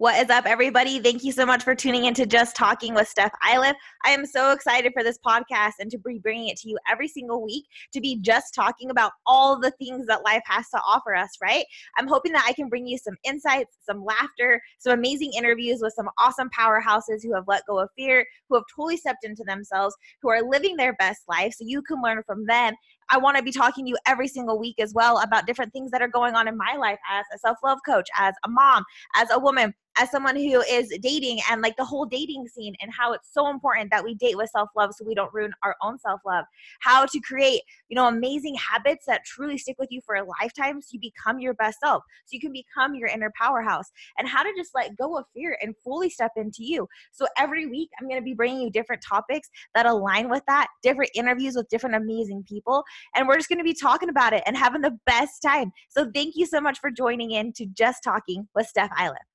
What is up, everybody? Thank you so much for tuning into Just Talking with Steph Iliff. I am so excited for this podcast and to be bringing it to you every single week to be just talking about all the things that life has to offer us, right? I'm hoping that I can bring you some insights, some laughter, some amazing interviews with some awesome powerhouses who have let go of fear, who have totally stepped into themselves, who are living their best life so you can learn from them I want to be talking to you every single week as well about different things that are going on in my life as a self love coach, as a mom, as a woman, as someone who is dating and like the whole dating scene and how it's so important that we date with self-love so we don't ruin our own self-love. How to create you know amazing habits that truly stick with you for a lifetime so you become your best self so you can become your inner powerhouse and how to just let go of fear and fully step into you. So every week i'm going to be bringing you different topics that align with that different interviews with different amazing people and we're just going to be talking about it and having the best time. So thank you so much for joining in to just talking with steph iliff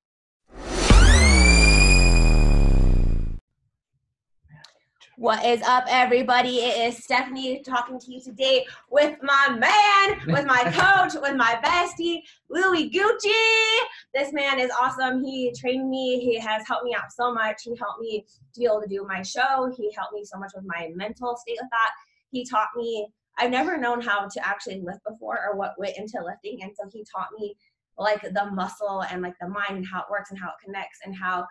What is up, everybody? It is Stephanie talking to you today with my man, with my coach, with my bestie, Louis Gucci. This man is awesome. He trained me. He has helped me out so much. He helped me to be able to do my show. He helped me so much with my mental state with that. He taught me. I've never known how to actually lift before or what went into lifting, and so he taught me like the muscle and like the mind and how it works and how it connects and how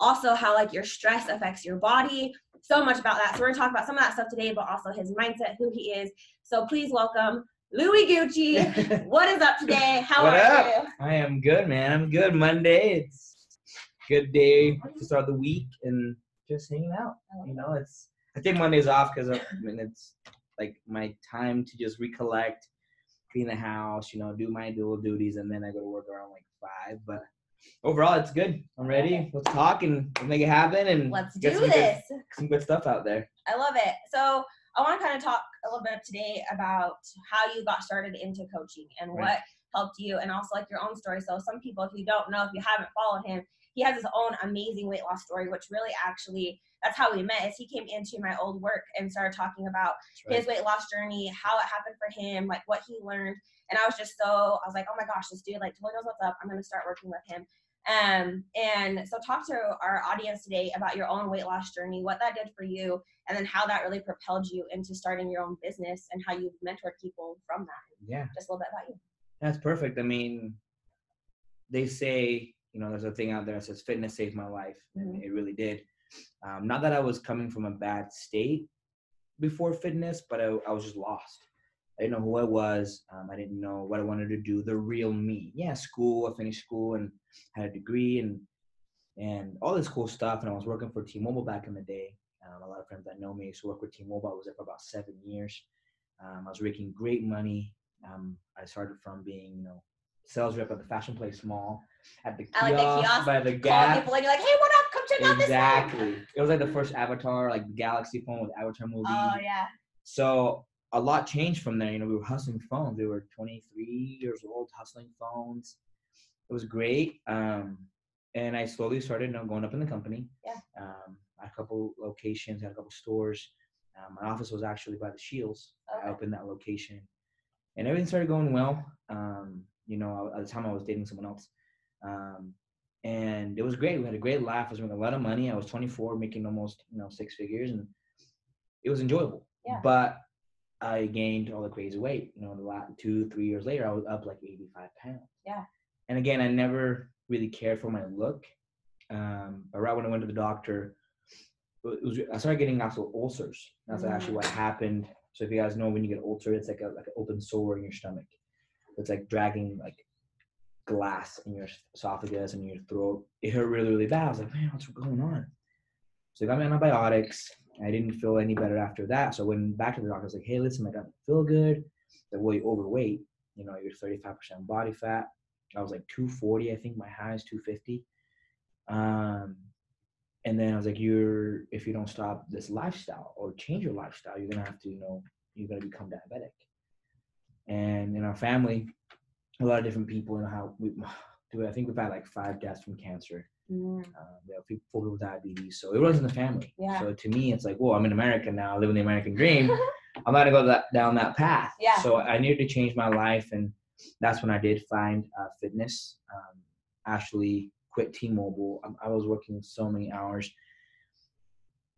also how like your stress affects your body so much about that. So we're going to talk about some of that stuff today but also his mindset who he is. So please welcome louis gucci. What is up today? How what are up? you? I am good man. I'm good. Monday it's good day to start the week and just hanging out. You know it's i take mondays off because i mean it's like my time to just recollect clean the house you know do my dual duties and then i go to work around like five but overall, it's good. I'm ready. Let's talk and let's make it happen and let's do some this Good, some good stuff out there. i love it so i want to kind of talk a little bit today about how you got started into coaching and Right. what helped you and also like your own story so some people if you don't know if you haven't followed him he has his own amazing weight loss story which really actually that's how we met is he came into my old work and started talking about That's his weight loss journey, how it happened for him, like what he learned. And I was just so, I was like, oh my gosh, this dude like totally knows what's up. I'm going to start working with him. Um, and so talk to our audience today about your own weight loss journey, what that did for you, and then how that really propelled you into starting your own business and how you've mentored people from that. Yeah, Just a little bit about you. that's perfect. I mean, they say, you know, there's a thing out there that says fitness saved my life, and Mhm. it really did. Um, not that I was coming from a bad state before fitness, but I, I was just lost. I didn't know who I was. Um, I didn't know what I wanted to do. The real me. Yeah, school. I finished school and had a degree and and all this cool stuff. And I was working for T-Mobile back in the day. Um, a lot of friends that know me used to work with T-Mobile. I was there for about seven years. Um, I was making great money. Um, I started from being, you know, sales rep at the Fashion Place Mall, at the I like the kiosk, kiosk, by the Gap. people and you're like, hey, what up? Come check out this Exactly. It was like the first Avatar, like the Galaxy phone with Avatar movie. Oh, yeah. So a lot changed from there. You know, we were hustling phones. We were 23 years old, hustling phones. It was great. Um, and I slowly started, you know, going up in the company. Yeah. Um, a couple locations, had a couple stores. Um, my office was actually by the Shields. Okay. I opened that location, and everything started going well. Um, you know, at the time I was dating someone else, um, and it was great. We had a great laugh. I was making a lot of money. I was 24, making almost you know six figures, and it was enjoyable. Yeah. But I gained all the crazy weight. You know, the last two, three years later, I was up like 85 pounds. Yeah. And again, I never really cared for my look. Um, but right when I went to the doctor, it was I started getting actual ulcers. That's actually what happened. So if you guys know, when you get ulcer, it's like a like an open sore in your stomach. It's like dragging like glass in your esophagus and your throat. It hurt really, really bad. I was like, man, what's going on? So they got me antibiotics. I didn't feel any better after that. So I went back to the doctor. I was like, hey, listen, I don't feel good. They're way overweight. You know, you're 35% body fat. I was like 240, I think my high is 250. Um, and then I was like, you're if you don't stop this lifestyle or change your lifestyle, you're gonna have to, you know, you're gonna become diabetic. And in our family, a lot of different people, you know, how we do. it. I think we've had like five deaths from cancer. Mm, Uh, we have people, people with diabetes, so it runs in the family. Yeah. So to me, it's like, well, I'm in America now, living the American dream. I'm not gonna go that, down that path. Yeah. So I needed to change my life, and that's when I did find uh, fitness. Um, actually, quit T-Mobile. I, I was working so many hours.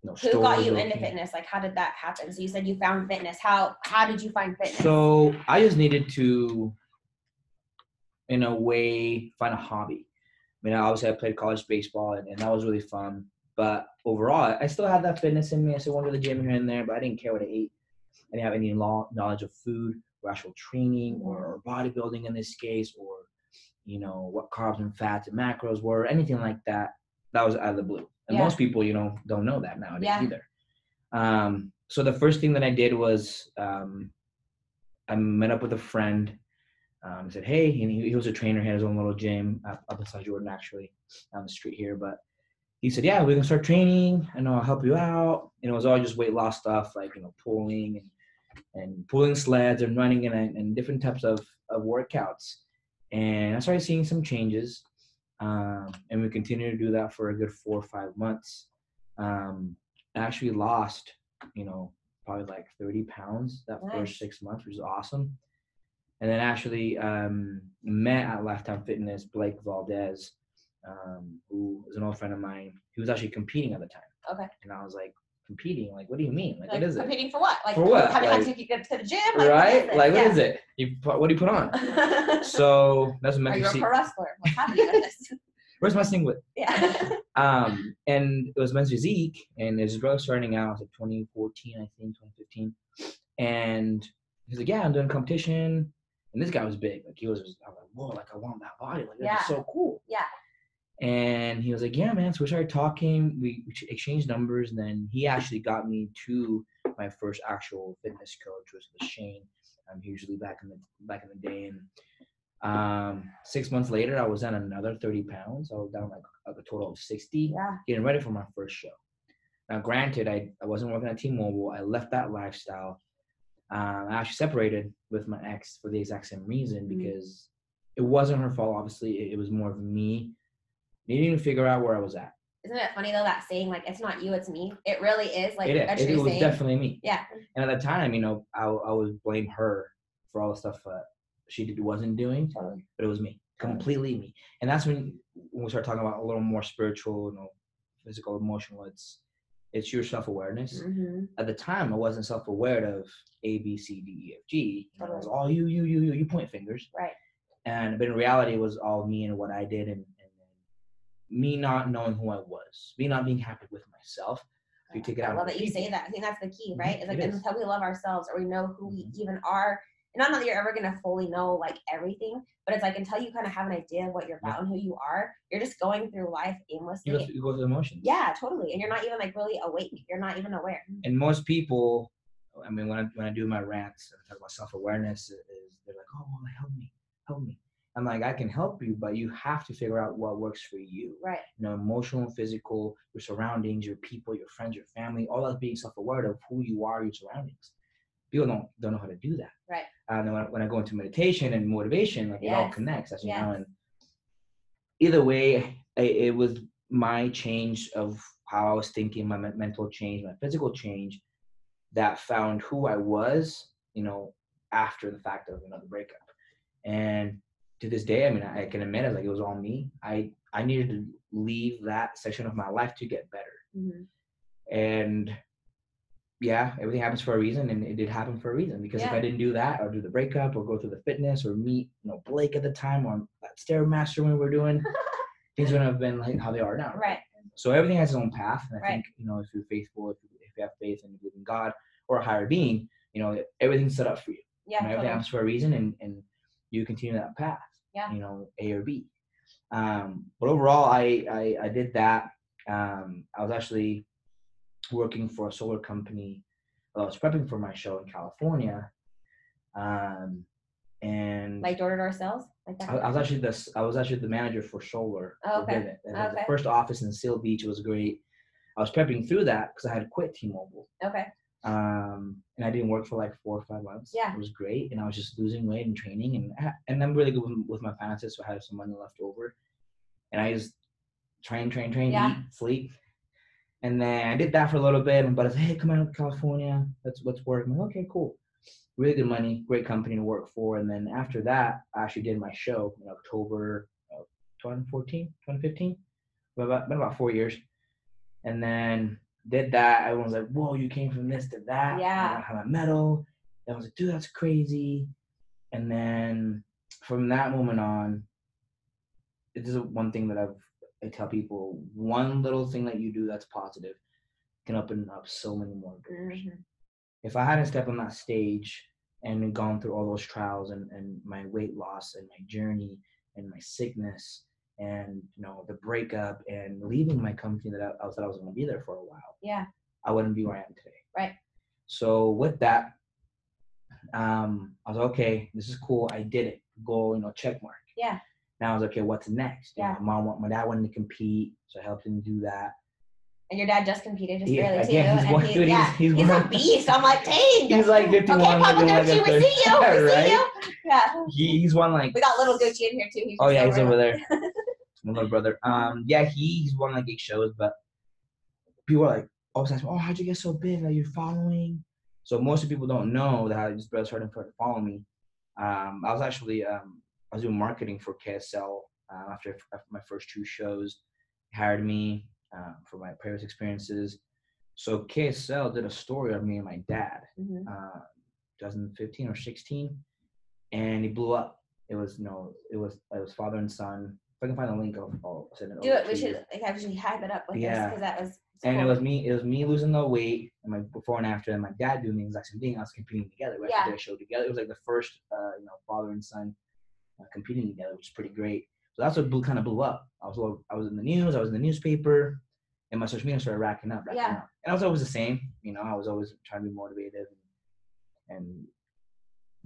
Know, Who got you into fitness? Like, how did that happen? So you said you found fitness. How how did you find fitness? So I just needed to, in a way, find a hobby. I mean, obviously I played college baseball, and, and that was really fun. But overall, I still had that fitness in me. I still went to the gym here and there, but I didn't care what I ate. I didn't have any knowledge of food or actual training or bodybuilding in this case, or you know what carbs and fats and macros were, anything like that. That was out of the blue, and yeah. most people, you know, don't know that nowadays yeah. either. Um, so the first thing that I did was um, I met up with a friend. Um, I said, "Hey," and he, he, was a trainer. He had his own little gym up, up beside Jordan, actually, down the street here. But he said, "Yeah, we can start training. I know I'll help you out." And it was all just weight loss stuff, like you know, pulling and and pulling sleds and running and, and different types of, of workouts. And I started seeing some changes. Um, and we continued to do that for a good four or five months. Um, actually lost, you know, probably like 30 pounds that nice. first six months, which is awesome. And then actually um, met at Lifetime Fitness Blake Valdez, um, who is an old friend of mine. He was actually competing at the time. Okay. And I was like, competing? Like, what do you mean? Like, like what is competing it? Competing for what? Like, for what? Many like, times you get to the gym? Like, right? What like, what yeah. is it? You put, what do you put on? so that's what Are you a pro wrestler? What's happening with this? Where's my singlet? Yeah. um, and it was men's physique, and his brother starting out. It was like 2014, I think, 2015. And he's like, "Yeah, I'm doing competition." And this guy was big. Like he was, I was like, "Whoa!" Like I want that body. Like that's yeah. so cool. Yeah. And he was like, "Yeah, man." So we started talking. We exchanged numbers. And then he actually got me to my first actual fitness coach, which was Shane. Um, usually back in the back in the day. And um, six months later, I was down another 30 pounds. I was down like a total of 60. Yeah. Getting ready for my first show. Now, granted, I, I wasn't working at T-Mobile. I left that lifestyle. Um, I actually separated with my ex for the exact same reason mm-hmm. because it wasn't her fault. Obviously, it, it was more of me needing to figure out where I was at. Isn't it funny though that saying like it's not you, it's me? It really is like it, is. it, it was saying. definitely me. Yeah. And at the time, you know, I I would blame her for all the stuff that she did, wasn't doing, totally. but it was me, completely me. And that's when when we start talking about a little more spiritual, you know, physical, emotional. It's it's your self awareness. Mm-hmm. At the time, I wasn't self aware of A, B, C, D, E, F, G. Totally. It was all you, you, you, you. You point fingers. Right. And but in reality, it was all me and what I did, and me not knowing who I was, me not being happy with myself. If you take it out, I love that you say that. I think that's the key, right? It's like it until we love ourselves or we know who we mm-hmm. even are. And not that you're ever gonna fully know like everything, but it's like until you kind of have an idea of what you're about yeah. and who you are, you're just going through life aimlessly. You go, you go through emotions. Yeah, totally. And you're not even like really awake. You're not even aware. And most people, I mean, when I when I do my rants and talk about self awareness, is they're like, oh, well, help me, help me. I'm like, I can help you, but you have to figure out what works for you. Right. You know, emotional, physical, your surroundings, your people, your friends, your family, all that being self-aware of who you are, your surroundings. People don't don't know how to do that. Right. And then when, when I go into meditation and motivation, like yes. it all connects, as you yes. know. And either way, it, it was my change of how I was thinking, my mental change, my physical change, that found who I was, you know, after the fact of another breakup. And to this day, I mean, I, can admit it, like it was all me. I I needed to leave that section of my life to get better. Mm-hmm. And yeah, everything happens for a reason, and it did happen for a reason. Because yeah. if I didn't do that, or do the breakup, or go through the fitness, or meet you know Blake at the time, or that stairmaster when we were doing, things wouldn't have been like how they are now. Right. So everything has its own path, and I right. think you know if you're faithful, if you, if you have faith and you believe in God or a higher being, you know everything's set up for you. Yeah. You know, everything happens for a reason, and and you continue that path. Yeah. You know, A or B. Um, but overall, I, I, I did that. Um, I was actually working for a solar company. Well, I was prepping for my show in California. Um, and like door to door sales, like that. I, I, was actually the I was actually the manager for solar. Oh, okay. Okay. The first office in Seal Beach was great. I was prepping through that because I had quit T-Mobile. Okay. Um, and I didn't work for like four or five months. Yeah, it was great, and I was just losing weight and training, and and I'm really good with, with my finances, so I had some money left over, and I just train, train, train, yeah. eat, sleep, and then I did that for a little bit. And but I said, hey, come out to California, let's let's work. Like, okay, cool, really good money, great company to work for. And then after that, I actually did my show in October of 2014, 2015. About, been about four years. And then did that. Everyone was like, whoa, you came from this to that. Yeah. I have a medal. And I was like, dude, that's crazy. And then from that moment on, it is a one thing that I've I tell people one little thing that you do that's positive can open up so many more doors. Mhm. If I hadn't stepped on that stage and gone through all those trials and, and my weight loss and my journey and my sickness and you know the breakup and leaving my company that I, I thought I was going to be there for a while, Yeah. I wouldn't be where I am today. Right. So with that, um, I was okay. This is cool. I did it. Goal, you know, check mark. Yeah. Now I was okay. What's next? You know, Yeah. my mom, my dad wanted to compete, so I helped him do that. And your dad just competed just Yeah, barely again, too. he's and he, dude, yeah, he's he's, a beast. I'm like, dang. He's like 51, Okay, Papa Gucci, we see you. We Right? see you. Yeah. He, he's one like We got little Gucci in here too. He's Oh yeah, he's over there. My little brother. Um, yeah, he, he's won like eight shows, but people are like always ask me, "Oh, how'd you get so big? Like you're following?" So most of people don't know that how this brother started to follow me. Um, I was actually um, I was doing marketing for KSL uh, after, after my first two shows. Hired me um, for my previous experiences. So KSL did a story of me and my dad, Mhm. uh, 2015 or 16, and he blew up. It was no, it was it was father and son. I can find the link, I'll, I'll send it. Do over it. We to you. should like, actually hype it up with this Yeah. because that was. And it cool. was me. It was me losing the weight, and my before and after, and my dad doing the exact same thing. I was competing together. We Yeah. actually did a show together. It was like the first, uh, you know, father and son uh, competing together, which is pretty great. So that's what blew, kind of blew up. I was I was in the news. I was in the newspaper, and my social media started racking up, racking Yeah. up. And I was always the same. You know, I was always trying to be motivated and, and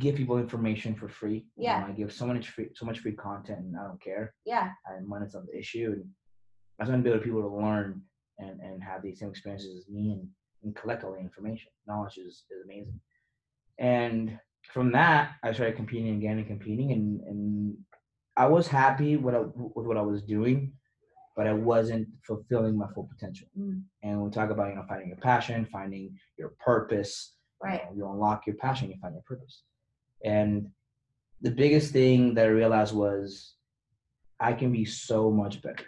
give people information for free. You Yeah. know, I give so much free, so much free content, and I don't care Yeah. and money's not on the issue. And I just want to be able people to learn and, and have the same experiences as me and, and collect all the information. Knowledge is, is amazing. And from that, I started competing again and competing, and, and I was happy with, with what I was doing, but I wasn't fulfilling my full potential. Mm. And we talk about you know finding your passion, finding your purpose. you Right. know, you unlock your passion, you find your purpose. And the biggest thing that I realized was I can be so much better.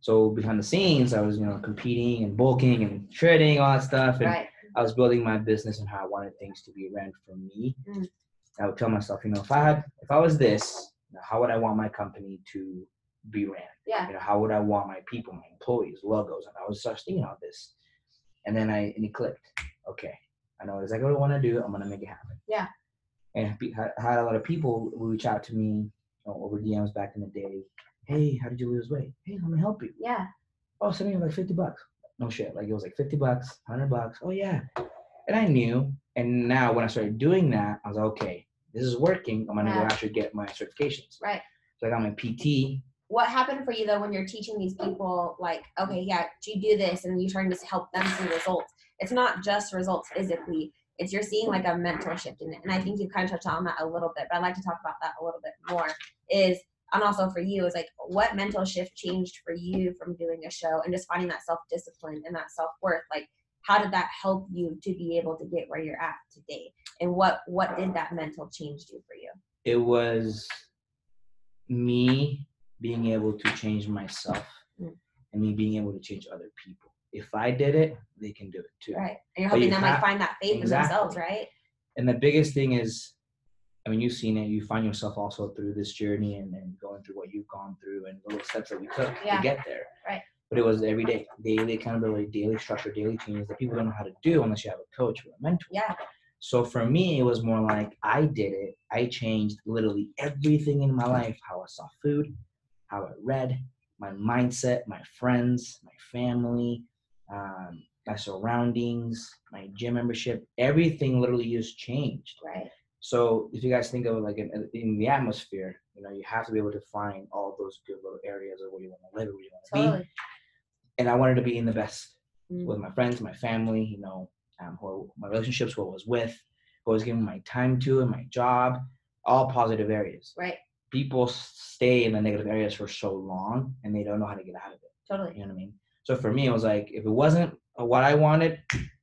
So behind the scenes, I was, you know, competing and bulking and shredding, all that stuff. And Right. I was building my business and how I wanted things to be ran for me. Mm. I would tell myself, you know, if I had, if I was this, you know, how would I want my company to be ran? Yeah. You know, how would I want my people, my employees, logos? And I was just thinking about this, and then I and it clicked. Okay, I know exactly what I want to do. I'm gonna make it happen. Yeah. And I had a lot of people reach out to me you know, over DMs back in the day. Hey, how did you lose weight? Hey, let me help you. Yeah. Oh, send me like 50 bucks. No shit. Like it was like 50 bucks, 100 bucks. Oh, yeah. And I knew. And now when I started doing that, I was like, okay, this is working. I'm going to go actually get my certifications. Right. So I got my PT. What happened for you though when you're teaching these people like, okay, yeah, do you do this and you're trying to help them see results? It's not just results physically. It's you're seeing like a mental shift in it. And I think you kind of touched on that a little bit, but I'd like to talk about that a little bit more. Is and also for you is like what mental shift changed for you from doing a show and just finding that self discipline and that self worth. Like how did that help you to be able to get where you're at today? And what what did that mental change do for you? It was me being able to change myself Mm. and me being able to change other people. If I did it, they can do it too. Right. And you're But helping you them like find that faith Exactly. in themselves, right? and the biggest thing is i mean you've seen it you find yourself also through this journey and, and going through what you've gone through and the little steps that we took Yeah. to get there Right. but it was every day daily accountability daily structure daily changes that people don't know how to do unless you have a coach or a mentor Yeah. so for me it was more like i did it i changed literally everything in my life how i saw food how i read my mindset my friends my family um, my surroundings my gym membership everything literally just changed Right. so if you guys think of it like in, in the atmosphere, you know, you have to be able to find all those good little areas of where you want to live, where you want to be. Totally. And I wanted to be in the best Mm. with my friends, my family, you know, um, who, my relationships, who I was with, who I was giving my time to, and my job, all positive areas. Right. People stay in the negative areas for so long, and they don't know how to get out of it. Totally. You know what I mean? So for me, it was like if it wasn't what I wanted,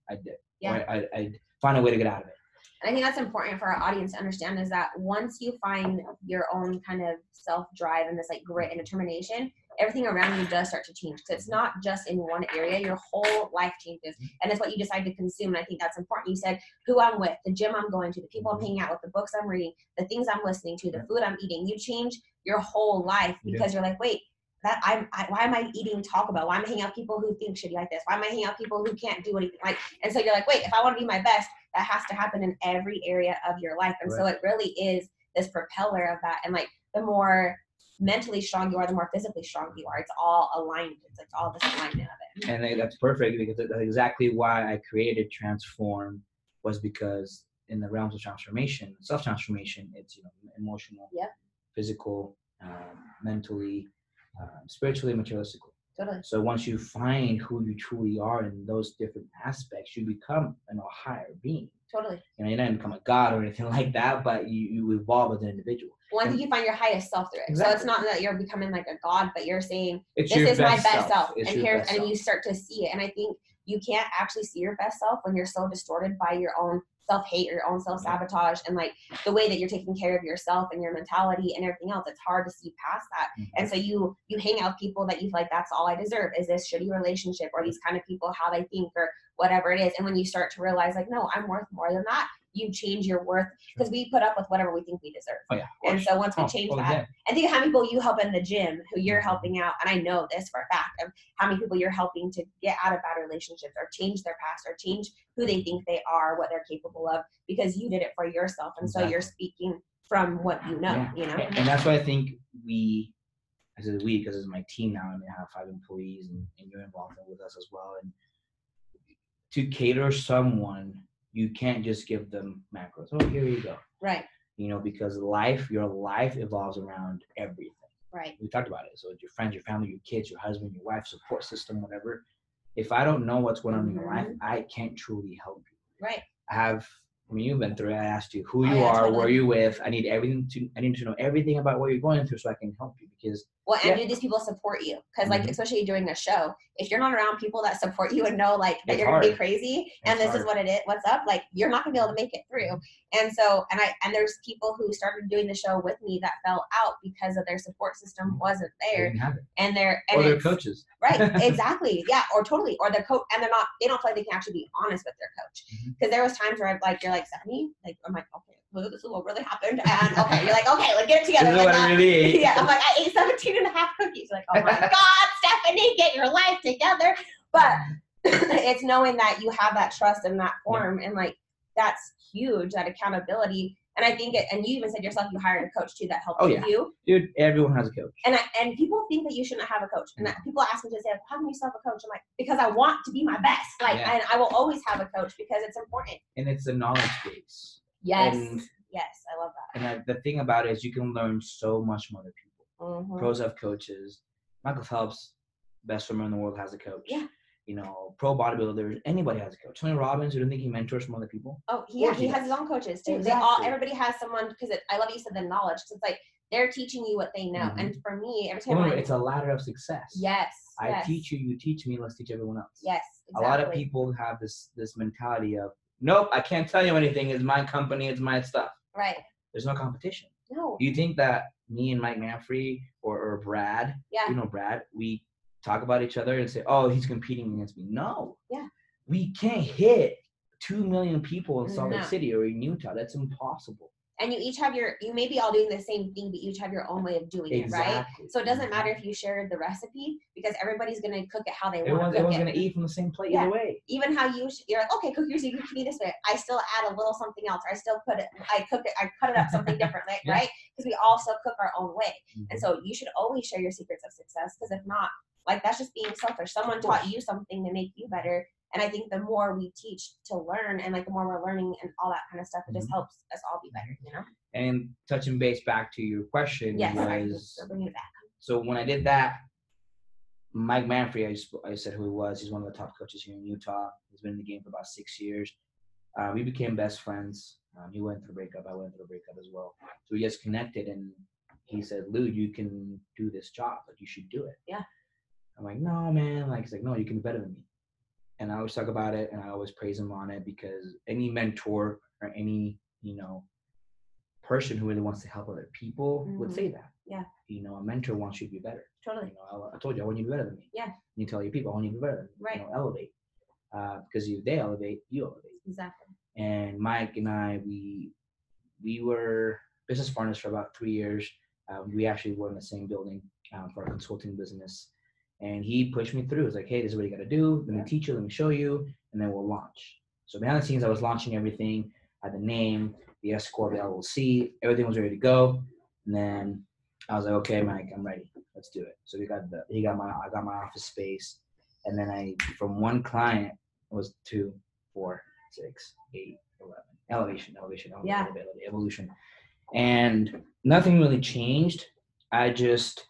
I did. Yeah. I, I'd find a way to get out of it. And I think that's important for our audience to understand is that once you find your own kind of self drive and this like grit and determination, everything around you does start to change. Because it's not just in one area, your whole life changes. Mm-hmm. And it's what you decide to consume. And I think that's important. You said who I'm with, the gym I'm going to, the people I'm mm-hmm. hanging out with, the books I'm reading, the things I'm listening to, the food I'm eating. You change your whole life because you're like, wait, that I'm I, why am I eating Taco Bell? Why am I hanging out with people who think shitty like this? Why am I hanging out with people who can't do anything like? And so you're like, wait, if I want to be my best, that has to happen in every area of your life. And right. so it really is this propeller of that. And like the more mentally strong you are, the more physically strong you are. It's all aligned. It's like all this alignment of it. And that's perfect because that's exactly why I created Transform was because in the realms of transformation, self transformation, it's you know emotional, yep. physical, um, mentally, um, spiritually, materialistically. Totally. So once you find who you truly are in those different aspects, you become an, a higher being. Totally. You know, you don't become a god or anything like that, but you, you evolve as an individual. Once you find your highest self through it. Exactly. So it's not that you're becoming like a god, but you're saying it's this is my best self, self. and here's and self. you start to see it. And I think you can't actually see your best self when you're so distorted by your own self hate, or your own self sabotage, and like the way that you're taking care of yourself and your mentality and everything else. It's hard to see past that. Mm-hmm. And so you you hang out with people that you feel like that's all I deserve is this shitty relationship or these kind of people how they think or whatever it is. And when you start to realize like, no, I'm worth more than that, you change your worth because we put up with whatever we think we deserve. Oh, yeah, and so once we oh, change well, that, yeah. and think of how many people you help in the gym who you're mm-hmm. helping out, and I know this for a fact of how many people you're helping to get out of bad relationships or change their past or change who they think they are, what they're capable of, because you did it for yourself, and exactly. so you're speaking from what you know. Yeah. You know, and that's why I think we. I said we because it's my team now. I mean, I have five employees, and, and you're involved with us as well. And to cater someone you can't just give them macros. Oh, here you go. Right. You know, because life, your life evolves around everything. Right. We talked about it. So your friends, your family, your kids, your husband, your wife, support system, whatever. If I don't know what's going on in your life, mm-hmm. I can't truly help you. Right. I have I mean, you've been through it. I asked you who oh, you are, where you with. I need everything to. I need to know everything about what you're going through so I can help you because. Well, and yeah. do these people support you? Because, like, mm-hmm. especially during a show, if you're not around people that support you and know, like, that it's you're hard. gonna be crazy it's and this hard. is what it is, what's up, like, you're not gonna be able to make it through. And so, and I and there's people who started doing the show with me that fell out because of their support system mm-hmm. wasn't there, and they're and or their coaches. right, exactly, yeah, or totally, or their coach, and they're not. They don't feel like they can actually be honest with their coach because mm-hmm. there was times where I'm like, you're like, Stephanie, like I'm like, okay, well, this is what really happened. And okay, you're like, okay, let's get it together. Like, uh, really yeah, I'm like, I ate 17 and a half cookies. Like, oh my God, Stephanie, get your life together. But it's knowing that you have that trust in that form. And like, that's huge, that accountability. And I think it, and you even said yourself, you hired a coach too that helped oh, yeah. you. Dude, everyone has a coach. And I, and people think that you shouldn't have a coach. And people ask me to say, how can you have a coach? I'm like, because I want to be my best. Like, yeah. and I will always have a coach because it's important. And it's a knowledge base. Yes. And, yes, I love that. And I, the thing about it is you can learn so much from other people. Mm-hmm. Pros have coaches. Michael Phelps, best swimmer in the world, has a coach. Yeah you know, pro bodybuilders, anybody has a coach. Tony Robbins, you don't think he mentors from other people? Oh, yeah, he, he has his own coaches too. Exactly. They all, everybody has someone because I love you said the knowledge. Cause it's like they're teaching you what they know, mm-hmm. and for me, every time Remember, I, it's a ladder of success. Yes, I yes. teach you, you teach me. Let's teach everyone else. Yes, exactly. a lot of people have this this mentality of, nope, I can't tell you anything. It's my company. It's my stuff. Right. There's no competition. No. You think that me and Mike Manfrey or, or Brad, yeah. you know Brad, we talk about each other and say, "Oh, he's competing against me." No. Yeah. We can't hit two million people in Salt Lake no. City or in Utah. That's impossible and you each have your you may be all doing the same thing but you each have your own way of doing exactly. it right? So it doesn't matter if you share the recipe because everybody's going to cook it how they everyone's, want to everyone's going to eat from the same plate yeah. either way. Even how you you're like okay cook yours you can eat this way. I still add a little something else. Or i still put it i cook it i cut it up something different like, yeah. right? Because we all also cook our own way. Mm-hmm. and so you should always share your secrets of success because if not like that's just being selfish. Someone taught you something to make you better and I think the more we teach to learn and like the more we're learning and all that kind of stuff, it just mm-hmm. helps us all be better, you know? And touching base back to your question yes, was bring it back. So when I did that, Mike Manfrey, I, just, I said who he was. He's one of the top coaches here in Utah. He's been in the game for about six years. Uh, we became best friends. Um, he went through a breakup. I went through a breakup as well. So we just connected, and he said, "Lou, you can do this job. Like you should do it." Yeah. I'm like, no, man. Like he's like, no, you can be better than me and I always talk about it and I always praise him on it because any mentor or any you know person who really wants to help other people would Mhm. say that. Yeah. You know, a mentor wants you to be better. Totally. You know, I, I told you I want you to be better than me. Yeah. You tell your people I want you to be better than me. Right. You know, elevate. Uh, because if they elevate, you elevate. Exactly. And Mike and I, we we were business partners for about three years. Um, we actually were in the same building um, for a consulting business. And he pushed me through. It's like, hey, this is what you got to do. Let me teach you. Let me show you, and then we'll launch. So behind the scenes, I was launching everything. I had the name, the S corp, the LLC, everything was ready to go. And then I was like, okay, Mike, I'm ready. Let's do it. So we got the he got my I got my office space, and then I from one client it was two, four, six, eight, eleven. Elevation, elevation, elevation, Yeah. elevation, evolution, and nothing really changed. I just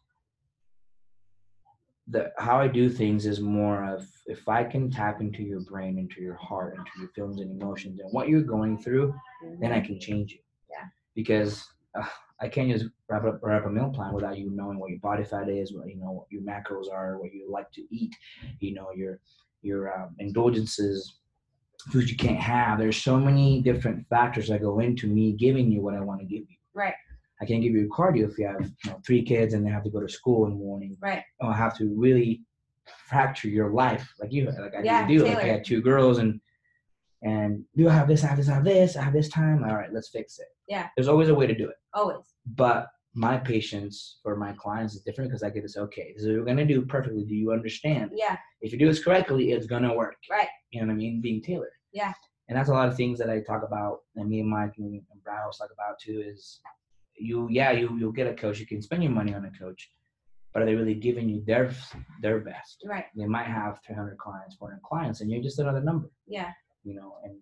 the how I do things is more of if I can tap into your brain, into your heart, into your feelings and emotions, and what you're going through, then I can change you. Yeah. Because uh, I can't just wrap up wrap a meal plan without you knowing what your body fat is, what you know what your macros are, what you like to eat, you know your your um, indulgences, foods you can't have. There's so many different factors that go into me giving you what I want to give you. Right. I can't give you cardio if you have you know, three kids and they have to go to school in the morning. Right. I'll have to really fracture your life like you like I Yeah, do. Like I had two girls and and you have this, I have this, I have this, I have this time. All right, let's fix it. Yeah. There's always a way to do it. Always. But my patience for my clients is different because I get this okay, this is what we're gonna do perfectly. Do you understand? Yeah. If you do this correctly, it's gonna work. Right. You know what I mean? Being tailored. Yeah. And that's a lot of things that I talk about, and me and Mike and, and Brad also talk about too. Is you, yeah, you you'll get a coach. You can spend your money on a coach, but are they really giving you their their best? Right. They might have 300 clients, 400 clients, and you're just another number. Yeah. You know, and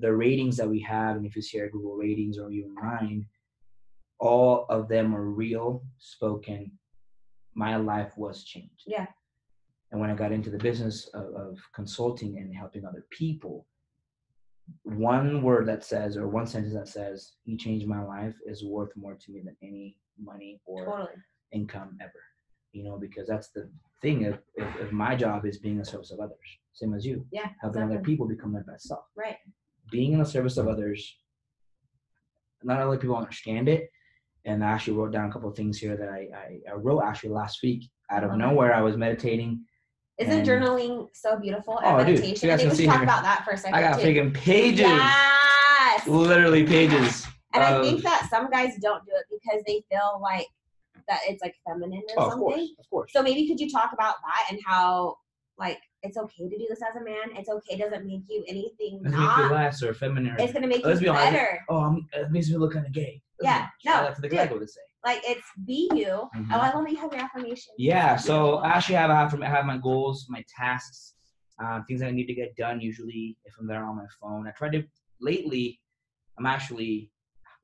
the ratings that we have, and if you see our Google ratings or even mine, all of them are real, spoken. My life was changed. Yeah. And when I got into the business of, of consulting and helping other people, one word that says, or one sentence that says, "He changed my life," is worth more to me than any money or Totally. income ever. You know, because that's the thing. If, if, if my job is being a service of others, same as you, Yeah. helping other people become their best self. Right. Being in the service of others, not only people understand it, and I actually wrote down a couple of things here that I, I, I wrote actually last week out of Okay. nowhere. I was meditating. Isn't And- journaling so beautiful? Oh, And dude, you meditation. guys I think can we see should talk here. about that for a second. I got too. freaking pages, Yes. literally pages. And I think that some guys don't do it because they feel like that it's like feminine or Oh, of something. course, of course. So maybe could you talk about that and how like it's okay to do this as a man? It's okay. Doesn't make you anything Doesn't make you less or feminine. It's gonna make Let's you be honest. better. oh, I'm, it makes me look kind of gay. Doesn't Yeah, it? no, to the guy would say. Like it's be you. Mhm. Oh, I love that you have your affirmations. Yeah, so. I actually have, I have my goals, my tasks, um, things that I need to get done. Usually, if I'm there on my phone, I try to. Lately, I'm actually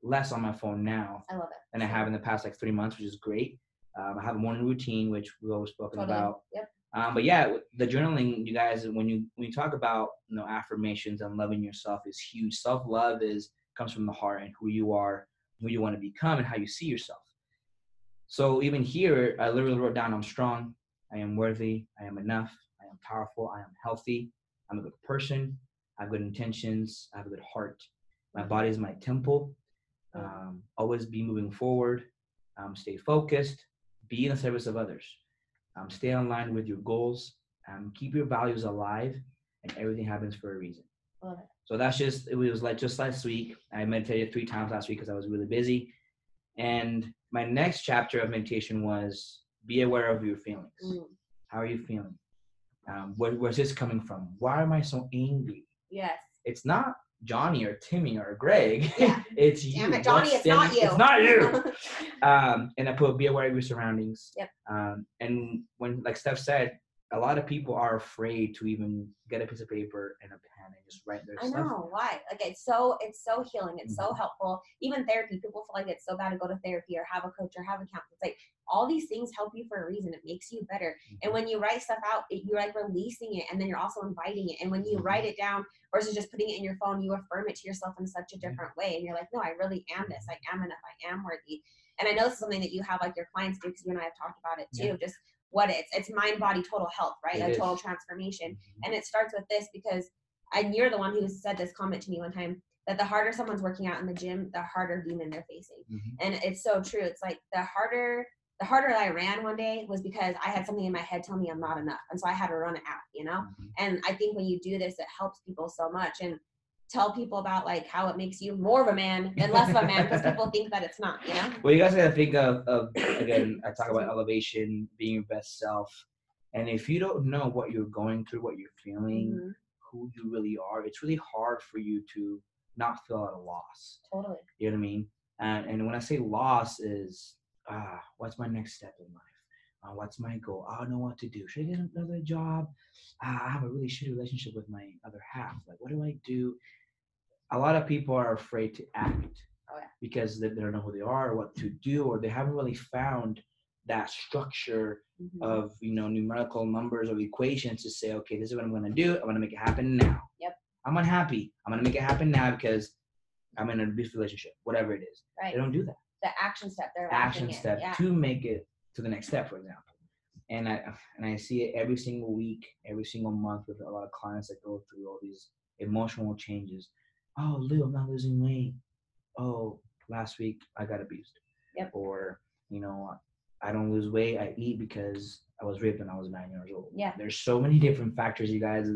less on my phone now I love it. than I have in the past like three months, which is great. Um, I have a morning routine, which we've always spoken Totally. about. Yep. Um, but yeah, the journaling, you guys, when you when you talk about you know affirmations and loving yourself is huge. Self love is comes from the heart and who you are, who you want to become, and how you see yourself. So even here, I literally wrote down, "I'm strong, I am worthy, I am enough, I am powerful, I am healthy, I'm a good person, I have good intentions, I have a good heart. My body is my temple. Um, always be moving forward. Um, stay focused. Be in the service of others. Um, stay online with your goals. Um, keep your values alive, and everything happens for a reason. Love it. So that's just it was like just last week. I meditated three times last week because I was really busy. And my next chapter of meditation was be aware of your feelings. Mm, How are you feeling? Um, where, where's this coming from? Why am I so angry? yes. It's not Johnny or Timmy or Greg. Yeah. it's you. Damn it, Johnny, it's not you. It's not you. um, and I put be aware of your surroundings. Yep. Um, and when, like Steph said, a lot of people are afraid to even get a piece of paper and a pen and just write their I stuff. I know why. Like it's so it's so healing. It's Mm-hmm. so helpful. Even therapy, people feel like it's so bad to go to therapy or have a coach or have a counselor. It's like all these things help you for a reason. It makes you better. Mm-hmm. And when you write stuff out, it, you're like releasing it, and then you're also inviting it. And when you Mhm. write it down versus just putting it in your phone, you affirm it to yourself in such a different way. And you're like, no, I really am this. I am enough. I am worthy. And I know this is something that you have like your clients do because you and I have talked about it too. Yeah. Just what it's it's mind body total health, right? It a is. total transformation Mhm. and it starts with this because and you're the one who said this comment to me one time that the harder someone's working out in the gym, the harder demon they're facing. Mhm. And it's so true. It's like the harder the harder I ran one day was because I had something in my head telling me I'm not enough. And so I had to run it out, you know? Mhm. And I think when you do this, it helps people so much. And tell people about like how it makes you more of a man and less of a man because people think that it's not, you know? Well, you guys gotta think of, of again. I talk about elevation, being your best self, and if you don't know what you're going through, what you're feeling, Mhm. who you really are, it's really hard for you to not feel at a loss. Totally. You know what I mean? And and when I say loss, is ah, what's my next step in life? Uh, what's my goal? I don't know what to do. Should I get another job? Ah, I have a really shitty relationship with my other half. Like, what do I do? A lot of people are afraid to act Oh, yeah. because they, they don't know who they are or what to do, or they haven't really found that structure Mhm. of you know numerical numbers or equations to say, okay, this is what I'm gonna do. I'm gonna make it happen now. Yep. I'm unhappy. I'm gonna make it happen now because I'm in a abusive relationship, whatever it is. right. They don't do that The action step. They're action step Yeah. to make it to the next step, for example. And I and I see it every single week, every single month with a lot of clients that go through all these emotional changes. Oh, Lou, I'm not losing weight. Oh, last week I got abused. Yep. Or you know, I don't lose weight. I eat because I was raped when I was nine years old. Yeah. There's so many different factors, you guys.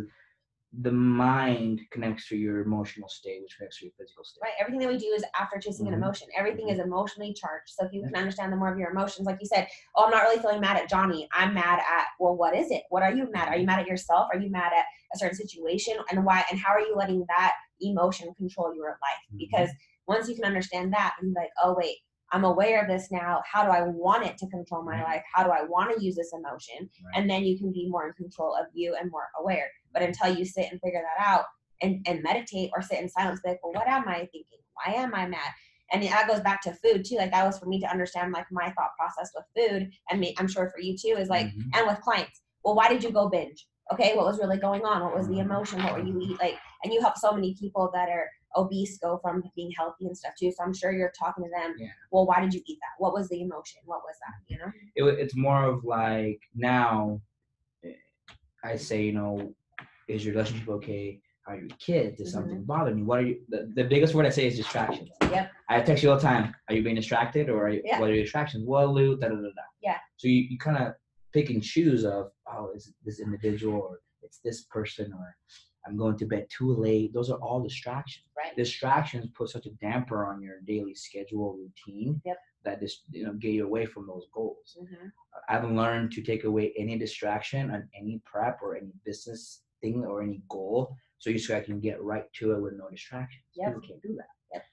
The mind connects to your emotional state, which connects to your physical state. Right. Everything that we do is after chasing Mhm. an emotion. Everything is emotionally charged. So if you can understand the more of your emotions, like you said, oh, I'm not really feeling mad at Johnny. I'm mad at, well, what is it? What are you mad? Are you mad at yourself? Are you mad at a certain situation? And why? And how are you letting that emotion control your life? Mhm. Because once you can understand that, and be like, oh, wait, I'm aware of this now. How do I want it to control my Right. life? How do I want to use this emotion? Right. And then you can be more in control of you and more aware. But until you sit and figure that out and, and meditate or sit in silence, like, well, what am I thinking? Why am I mad? And that goes back to food too. Like that was for me to understand like my thought process with food, and me, I'm sure for you too, is like, Mhm. and with clients. Well, why did you go binge? Okay, what was really going on? What was the emotion? What were you eat? Like, and you help so many people that are obese go from being healthy and stuff too. So I'm sure you're talking to them. Yeah. Well, why did you eat that? What was the emotion? What was that? You know? it, it's more of like now eh, I say, you know, is your relationship okay? Are your kids? Does something bother me? What are you? The, the biggest word I say is distractions. Yep. I text you all the time. Are you being distracted or are you, Yeah. what are your distractions? Well, Lou, da da da da. Yeah. So you, you kind of pick and choose of, oh, is this individual or it's this person or I'm going to bed too late. Those are all distractions. Right. Distractions put such a damper on your daily schedule routine Yep. that just you know get you away from those goals. Mhm. I've learned to take away any distraction on any prep or any business thing or any goal, so you so I can get right to it with no distractions. Yep. People can't do that. Yep.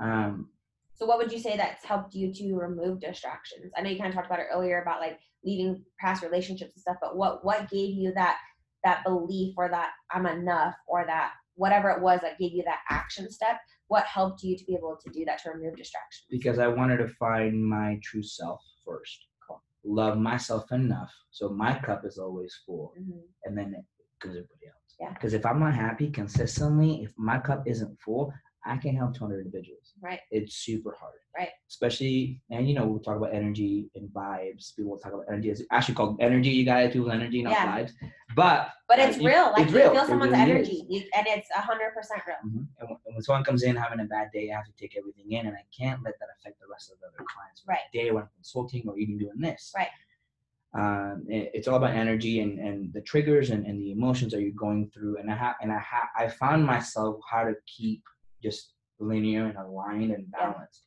Um, So what would you say that's helped you to remove distractions? I know you kind of talked about it earlier about like leaving past relationships and stuff, but what what gave you that that belief or that I'm enough or that whatever it was that gave you that action step? What helped you to be able to do that to remove distractions? because I wanted to find my true self first. Cool. Love myself enough so my cup is always full, Mhm. and then it goes everybody else. Yeah. Because if I'm not happy consistently, if my cup isn't full, I can't help 200 individuals. Right. It's super hard. Right. Especially, and you know, we'll talk about energy and vibes. People will talk about energy. It's actually called energy. You guys do energy, not Yeah. vibes. But But it's Uh, you- real. Like it's you real. feel someone's really energy, you, and it's hundred percent real. Mhm. And when, when someone comes in having a bad day, I have to take everything in, and I can't let that affect the rest of the other clients. Right. Day when I'm consulting or even doing this. Right. Um, it- it's all about energy and, and the triggers and, and the emotions that you're going through. And I ha- and I ha- I found myself how to keep just linear and aligned and balanced.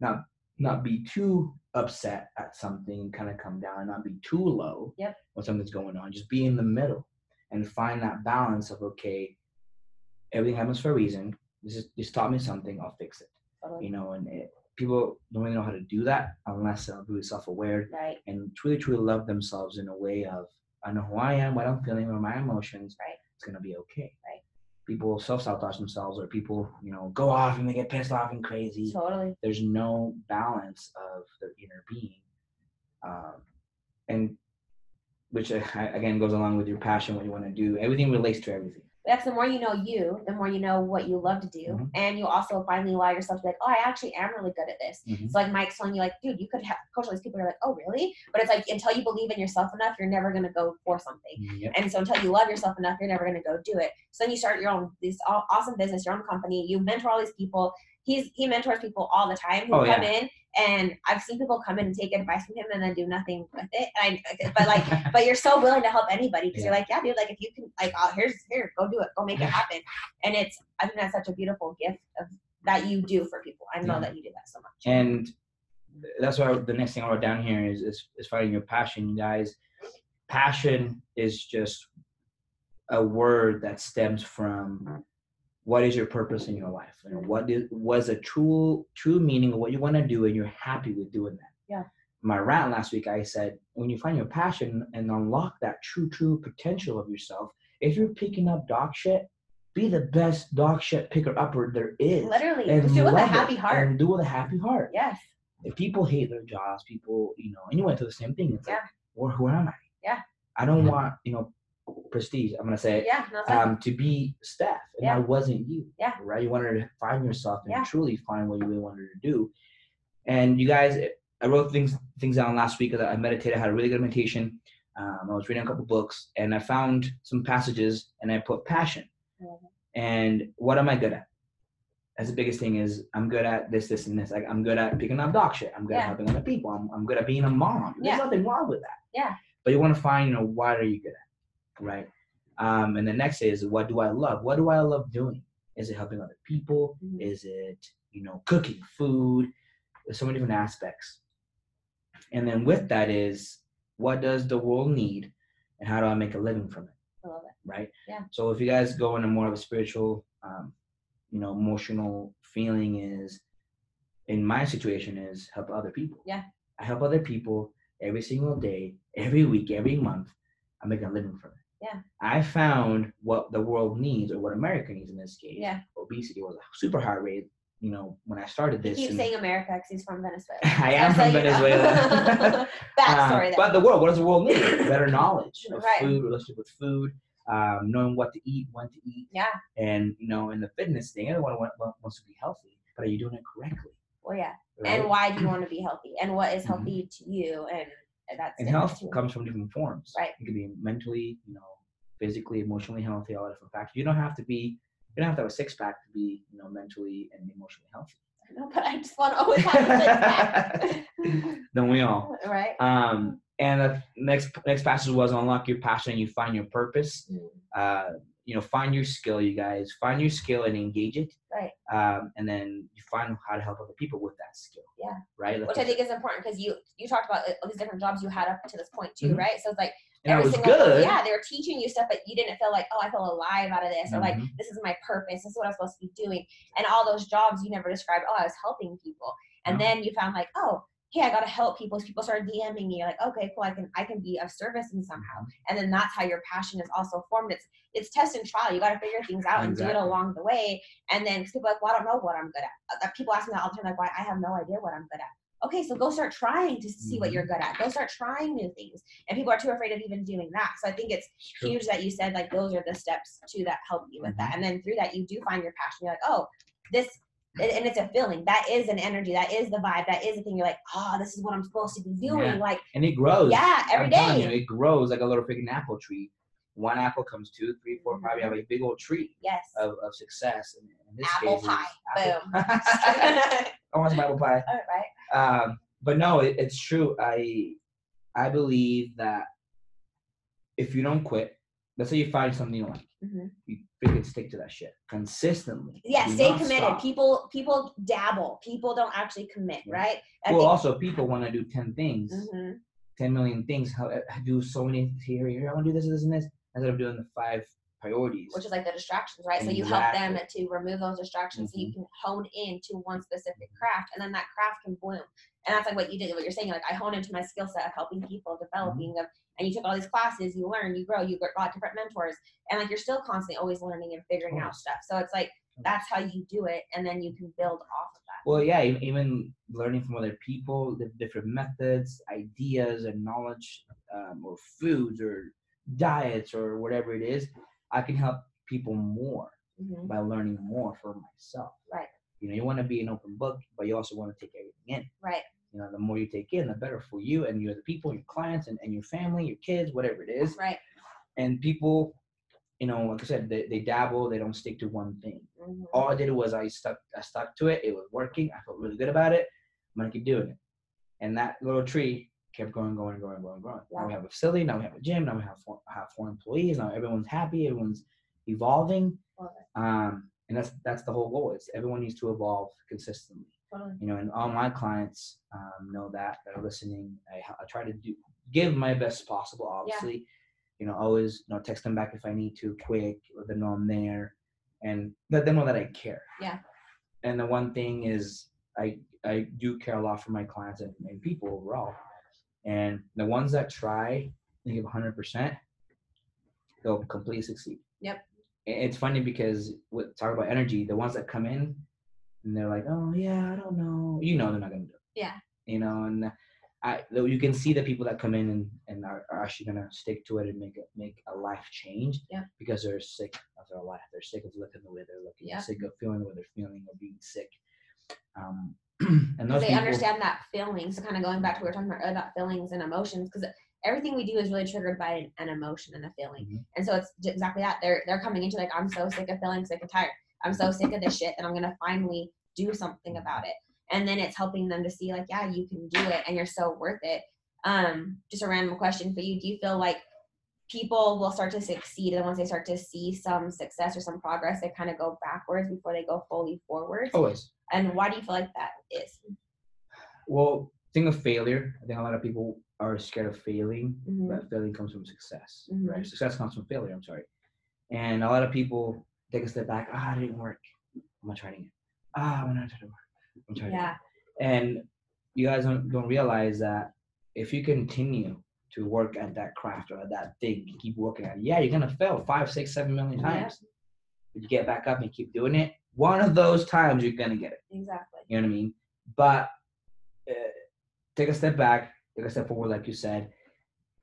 Not not be too upset at something, kind of come down, and not be too low Yep. when something's going on. Just be in the middle and find that balance of okay, everything happens for a reason. This is this taught me something. I'll fix it. Totally. You know, and it, people don't really know how to do that unless they're really self-aware Right. and truly, truly love themselves in a way of I know who I am, what I'm feeling, or my emotions. Right. It's gonna be okay. Right. People self-sabotage themselves, or people, you know, go off and they get pissed off and crazy. Totally. There's no balance of their inner being, um, and which uh, again goes along with your passion, what you want to do. Everything relates to everything. That's the more you know you, the more you know what you love to do, Mhm. and you also finally allow yourself to be like, oh, I actually am really good at this. Mhm. So like Mike's telling you, like, dude, you could have coach all these people. You're like, oh, really? But it's like until you believe in yourself enough, you're never gonna go for something. Yep. And so until you love yourself enough, you're never gonna go do it. So then you start your own this awesome business, your own company. You mentor all these people. He's he mentors people all the time who Oh, come in, and I've seen people come in and take advice from him and then do nothing with it. And I, but like, but you're so willing to help anybody because you're like, yeah, dude, like if you can, like, oh, here's here, go do it, go make it happen. And it's I think that's such a beautiful gift of that you do for people. I know Yeah. that you do that so much. and that's why the next thing I wrote down here is, is is finding your passion, you guys. Passion is just a word that stems from what is your purpose in your life, you know, what is was a true true meaning of what you want to do, and you're happy with doing that. Yeah. My rant last week, I said, when you find your passion and unlock that true true potential of yourself, if you're picking up dog shit, be the best dog shit picker upper there is. Literally, And do it with a happy heart. And do with a happy heart yes. if people hate their jobs, people, you know, and you went through the same thing. It's like, Yeah. or who am I? Yeah. I don't want, you know, prestige. I'm gonna say, Yeah. No, um, to be Steph, and Yeah. I wasn't you. Yeah. Right. You wanted to find yourself and Yeah. truly find what you really wanted to do. And you guys, I wrote things things down last week. That I meditated. I had a really good meditation. Um, I was reading a couple books, and I found some passages, and I put passion. Mhm. And what am I good at? That's the biggest thing is I'm good at this, this, and this. Like I'm good at picking up dog shit. I'm good Yeah. at helping other people. I'm, I'm good at being a mom. There's nothing wrong with that. Yeah. But you want to find, you know, what are you good at, right? Um, and the next is what do I love? What do I love doing? Is it helping other people? Mhm. Is it, you know, cooking food? There's so many different aspects. And then with that is what does the world need, and how do I make a living from it? I love it. right? Yeah. So if you guys go into more of a spiritual, um, you know, emotional feeling is, in my situation is help other people. Yeah. I help other people every single day, every week, every month. I'm making a living from it. Yeah. I found what the world needs, or what America needs in this case. Yeah. Obesity was a super high rate. You know, when I started this. keeps and- saying America because he's from Venezuela. I am from. Venezuela. Backstory Um, there. but the world, what does the world need? Better knowledge of Right. food, relationship with food, um, knowing what to eat, when to eat, yeah. and you know, in the fitness thing, everyone wa- wa- wants to be healthy, but are you doing it correctly? Well, yeah. Right? And why do you want to be healthy? And what is Mhm. healthy to you? And that's and health too. comes from different forms. Right. You can be mentally, you know, physically, emotionally healthy, all different factors. You don't have to be, you don't have to have a six pack to be, you know, mentally and emotionally healthy. No, but I just want to always have a six pack. Don't we all? right? Um, and the next next passage was unlock your passion and you find your purpose. Mm. Uh, you know, find your skill, you guys. Find your skill and engage it. Right. Um, and then you find how to help other people with that skill. Yeah. Right. Which I think is important because you you talked about uh, all these different jobs you had up to this point too, Mhm. right? So it's like and every was single good. yeah, they were teaching you stuff, but you didn't feel like oh, I feel alive out of this, or like Mhm. this is my purpose, this is what I'm supposed to be doing. And all those jobs you never described. Oh, I was helping people, and No. then you found like oh. Hey, I gotta help people. People start DMing me. You're like, okay, cool. I can, I can be of service in somehow. Mm-hmm. And then that's how your passion is also formed. It's, it's test and trial. You gotta figure things out and do it along the way. And then people are like, well, I don't know what I'm good at. Uh, People ask me that all the time, like, why I have no idea what I'm good at okay, so go start trying to see what Mhm. you're good at. Go start trying new things. And people are too afraid of even doing that. So I think it's true. huge that you said like those are the steps to that help you with that. Mhm. And then through that you do find your passion. You're like, oh, this and and it's a feeling. That is an energy. That is the vibe. That is the thing. You're like, oh, this is what I'm supposed to be doing. Yeah. Like, And it grows. yeah, every day. You, it grows like a little freaking apple tree. One apple comes two, three, four, five. You have a big old tree Yes. of, of success. And in this Apple case, pie. apple- Boom. I want some apple pie. All right. Um, but no, it, it's true. I I believe that if you don't quit, let's say you find something you like, Mhm. you freaking stick to that shit consistently. Yeah, Do stay committed. stop. People people dabble. People don't actually commit, Yeah. right? I Well, think- also people want to do ten things, Mhm. ten million things. How do so many here, here. I want to do this, this, and this instead of doing the five priorities. which is like the distractions, right? So you help them to remove those distractions so you Mm-hmm. can hone in to one specific craft and then that craft can bloom. And that's like what you did, what you're saying, like I hone into my skill set of helping people, developing Mm-hmm. them, and you took all these classes, you learn, you grow, you got different mentors, and like you're still constantly always learning and figuring out stuff. So it's like that's how you do it, and then you can build off of that. Well, yeah, even learning from other people, the different methods, ideas, and knowledge, um, or foods, or diets, or whatever it is, I can help people more Mhm. by learning more for myself. Right. You know, you want to be an open book, but you also want to take everything in. Right. You know, the more you take in, the better for you and your the people, your clients, and, and your family, your kids, whatever it is. Right. And people, you know, like I said, they, they dabble, they don't stick to one thing. Mhm. All I did was I stuck I stuck to it. It was working. I felt really good about it. I'm gonna keep doing it. And that little tree kept growing, going, growing, growing, growing. Now we have a facility. Now we have a gym. Now we have four, have four employees. Now everyone's happy. Everyone's evolving. Um, and that's that's the whole goal. Is everyone needs to evolve consistently. You know, and all my clients um, know that that are listening. I, I try to do give my best possible. Obviously, you know, always you know text them back if I need to, quick, let them know I'm there, and let them know that I care. Yeah. And the one thing is, I I do care a lot for my clients and, and people overall. And the ones that try and give 100%, they'll completely succeed. Yep. It's funny because with talk about energy, the ones that come in and they're like, "Oh yeah, I don't know," you know, they're not gonna do it. Yeah. You know, and I though you can see the people that come in and, and are, are actually gonna stick to it and make it make a life change. Yeah. Because they're sick of their life. They're sick of looking the way they're looking. Yeah. Sick of feeling the way they're feeling or being sick. Um, and those they people, understand that feeling. So kind of going back to what we were talking about earlier about feelings and emotions, because everything we do is really triggered by an, an emotion and a feeling. Mhm. And so it's exactly that. They're they're coming into like I'm so sick of feeling sick and tired. I'm so sick of this shit that I'm gonna finally do something about it. And then it's helping them to see like, yeah, you can do it and you're so worth it. Um, just a random question for you. Do you feel like people will start to succeed and once they start to see some success or some progress, they kind of go backwards before they go fully forward? always. And why do you feel like that is? Well, thing of failure, I think a lot of people are scared of failing, Mhm. but failing comes from success, Mhm. right? Success comes from failure. I'm sorry, and a lot of people take a step back. Ah, it didn't work. I'm gonna try it again. Ah, I'm gonna try to work. I'm trying. Yeah. And you guys don't, don't realize that if you continue to work at that craft or at that thing, you keep working at it, yeah, you're gonna fail five, six, seven million Yeah. times. But you get back up and keep doing it. One of those times you're gonna get it. Exactly. You know what I mean? But uh, take a step back, take a step forward, like you said.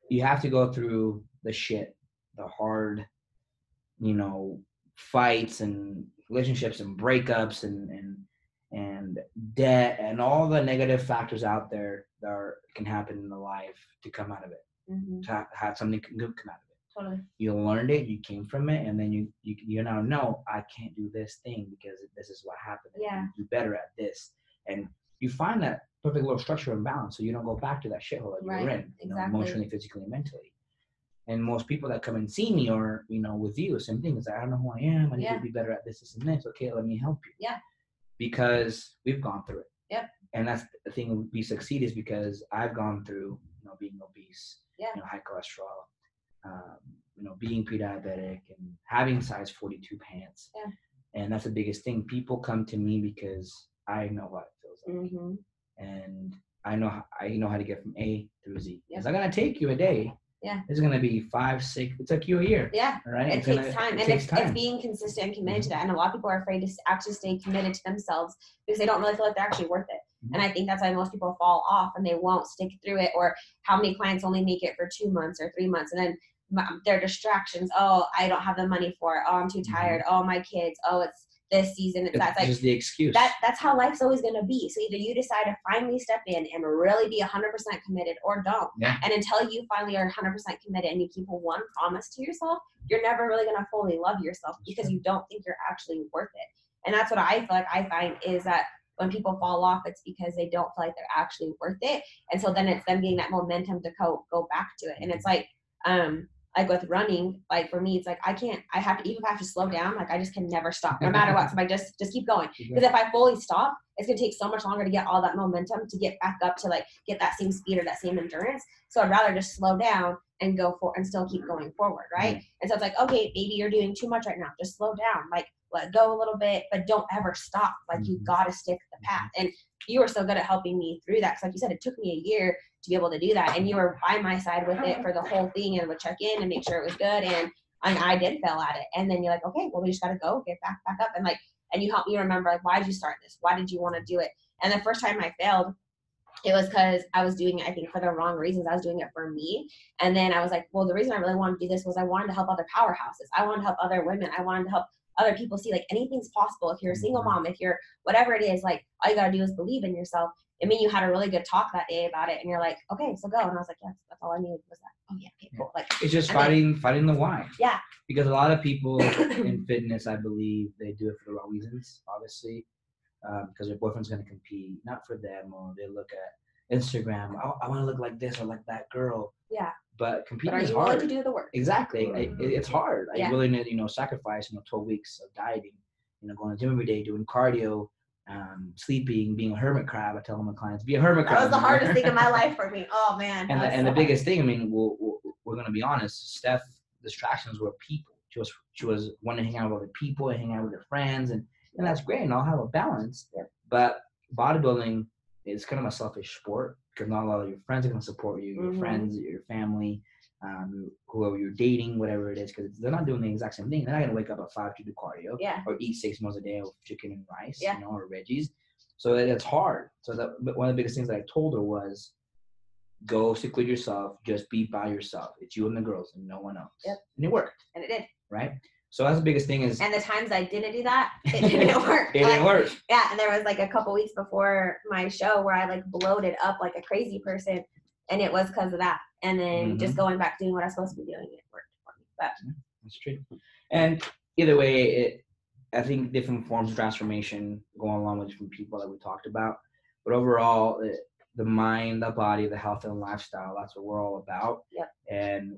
You have to go through the shit, the hard, you know, fights and relationships and breakups and and and debt and all the negative factors out there that are, can happen in the life to come out of it, hmm to have, have something good come out of it Totally. you learned it, you came from it, and then you you you now know I can't do this thing because this is what happened. Yeah. you do better at this, and you find that perfect little structure and balance, so you don't go back to that shithole that you were in, you know, emotionally, physically, and mentally. And most people that come and see me or you know with you, same thing. Is I don't know who I am. I need Yeah. to be better at this, this, and this. Okay, let me help you. Yeah. Because we've gone through it. Yep. And that's the thing. We succeed is because I've gone through you know being obese, Yeah. you know high cholesterol, um, you know, being pre-diabetic and having size 42 pants. Yeah. And that's the biggest thing. People come to me because I know what it feels like, hmm and I know how, I know how to get from A through Z. Yep. It's not gonna take you a day. Yeah. It's gonna be five, six. It took you a year. Yeah. Right. It It's takes gonna- time, It and takes it's, time. it's being consistent and committed to that. And a lot of people are afraid to actually stay committed to themselves because they don't really feel like they're actually worth it. Mm-hmm. And I think that's why most people fall off and they won't stick through it. Or how many clients only make it for two months or three months, and then their distractions. Oh, I don't have the money for it. Oh, I'm too Mhm. tired. Oh, my kids. Oh, it's this season. It's It's that. It's like just the excuse. that that's how life's always going to be so either you decide to finally step in and really be 100% committed or don't Yeah. and until you finally are 100% committed and you keep a one promise to yourself you're never really going to fully love yourself because you don't think you're actually worth it and that's what i feel like i find is that when people fall off it's because they don't feel like they're actually worth it and so then it's them getting that momentum to go go back to it and it's like um like with running, like for me, it's like I can't. I have to even if I have to slow down. Like I just can never stop, no matter what. So I just just keep going. Because if I fully stop, it's gonna take so much longer to get all that momentum to get back up to like get that same speed or that same endurance. So I'd rather just slow down and go for and still keep going forward, right? And so it's like, okay, maybe you're doing too much right now. Just slow down, like let go a little bit, but don't ever stop. Like you Mhm. gotta stick the path. And you were so good at helping me through that. Cause like you said, it took me a year to be able to do that. And you were by my side with it for the whole thing and would check in and make sure it was good. And and I did fail at it. And then you're like, okay, well, we just got to go, get back, back up. And like, and you helped me remember, like, why did you start this? Why did you want to do it? And the first time I failed, it was because I was doing it, I think, for the wrong reasons. I was doing it for me. And then I was like, well, the reason I really wanted to do this was I wanted to help other powerhouses. I wanted to help other women. I wanted to help other people see like anything's possible. If you're a single Mhm. mom, if you're whatever it is, like all you gotta do is believe in yourself. I mean, you had a really good talk that day about it, and you're like, okay, so go. And I was like, yes, that's all I needed was that. Oh yeah, okay, cool. Like, It's just I mean- fighting fighting the why. Yeah. Because a lot of people in fitness, I believe, they do it for the wrong reasons. Obviously, um, because their boyfriend's going to compete, not for them, or they look at Instagram. I, I want to look like this or like that girl. Yeah. But but competing are is you hard. to do the work? Exactly. I- it, it's hard. Are Yeah. you willing to, you know, sacrifice, you know, 12 weeks of dieting, you know, going to the gym every day, doing cardio, um, sleeping, being a hermit crab. I tell my clients, be a hermit crab. That was the hardest thing in my life for me. Oh man. And the, and the so hard. biggest thing, I mean, we'll, we'll, we're gonna be honest. Steph distractions were people. She was she was wanting to hang out with other people and hang out with her friends, and and that's great. And I'll have a balance. Yep. But bodybuilding is kind of a selfish sport because not a lot of your friends are gonna support you. Your Mhm. friends, your family, um, whoever you're dating, whatever it is, because they're not doing the exact same thing. They're not gonna wake up at five to do cardio Yeah. or eat six meals a day of chicken and rice, Yeah. you know, or veggies. So it- it's hard. So that but one of the biggest things that I told her was, go seclude yourself, just be by yourself. It's you and the girls and no one else. Yep. And it worked, And it did. right? So that's the biggest thing is And the times I didn't do that, it didn't work. it didn't Like, work. Yeah, and there was like a couple weeks before my show where I like bloated up like a crazy person, and it was because of that. And then just mm-hmm. going back doing what I was supposed to be doing, it worked for me. But That's true. And either way, it I think different forms of transformation go along with different people that we talked about. But overall, it, the mind, the body, the health, and lifestyle, that's what we're all about. Yep. And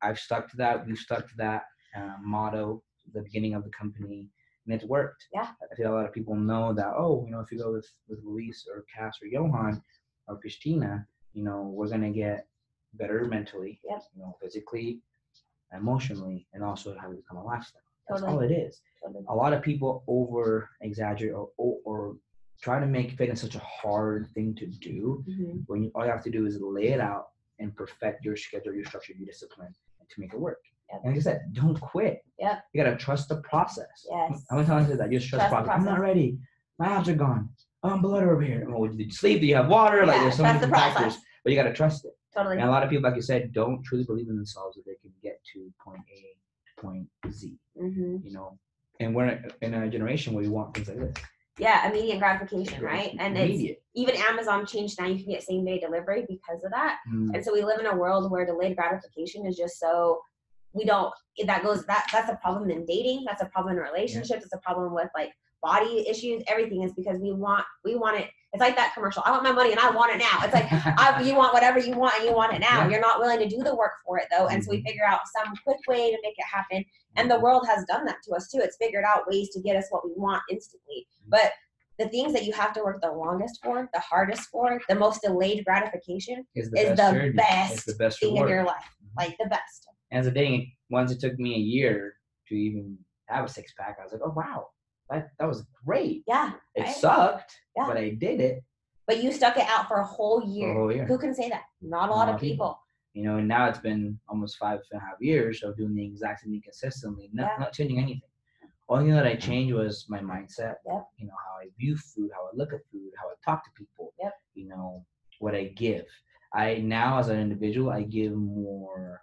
I've stuck to that. We've stuck to that uh, motto the beginning of the company, and it's worked. Yeah. I feel a lot of people know that, oh, you know, if you go with, with Luis or Cass or Johan or Christina, you know, we're going to get better mentally, Yep. you know, physically, emotionally, and also how to become a lifestyle. That's all Totally. it is. A lot of people over exaggerate or, or, or try to make fitness such a hard thing to do Mhm. when you, all you have to do is lay it out and perfect your schedule, your structure, your discipline to make it work. Like I said, don't quit. Yep. You gotta trust the process. Yes. How many times is that? You just trust, Trust the the process. I'm not ready. My abs are gone. Oh, I'm blood over here. Oh, did you sleep? Do you have water? Like there's so many the different process. factors. But you gotta trust it. Totally. And a lot of people, like you said, don't truly believe in themselves that they can get to point A to point Z. hmm You know, and we're in a generation where we want things like this. Yeah, immediate gratification, right? And it's immediate. even Amazon changed now. You can get same day delivery because of that. Mm, And so we live in a world where delayed gratification is just so we don't that goes that that's a problem in dating, that's a problem in relationships, it's a problem with like body issues, everything is because we want we want it it's like that commercial. I want my money and I want it now. It's like I, you want whatever you want and you want it now. Yeah. You're not willing to do the work for it though. And so we Mhm. figure out some quick way to make it happen. And the mm-hmm. world has done that to us too. It's figured out ways to get us what we want instantly. Mm-hmm. But the things that you have to work the longest for, the hardest for, the most delayed gratification is is the journey. Best the best thing in your life. Mm-hmm. Like the best. And the thing, once it took me a year to even have a six pack, I was like, oh wow, that that was great. Yeah. It right? sucked, Yeah. but I did it But you stuck it out for a whole for a year. whole year. Who can say that? Not a lot of people. You know, and now it's been almost five and a half years of doing the exact same thing consistently, not, Yeah. not changing anything. Only thing that I changed was my mindset. Yep. You know, how I view food, how I look at food, how I talk to people. Yep. You know, what I give. I now as an individual, I give more,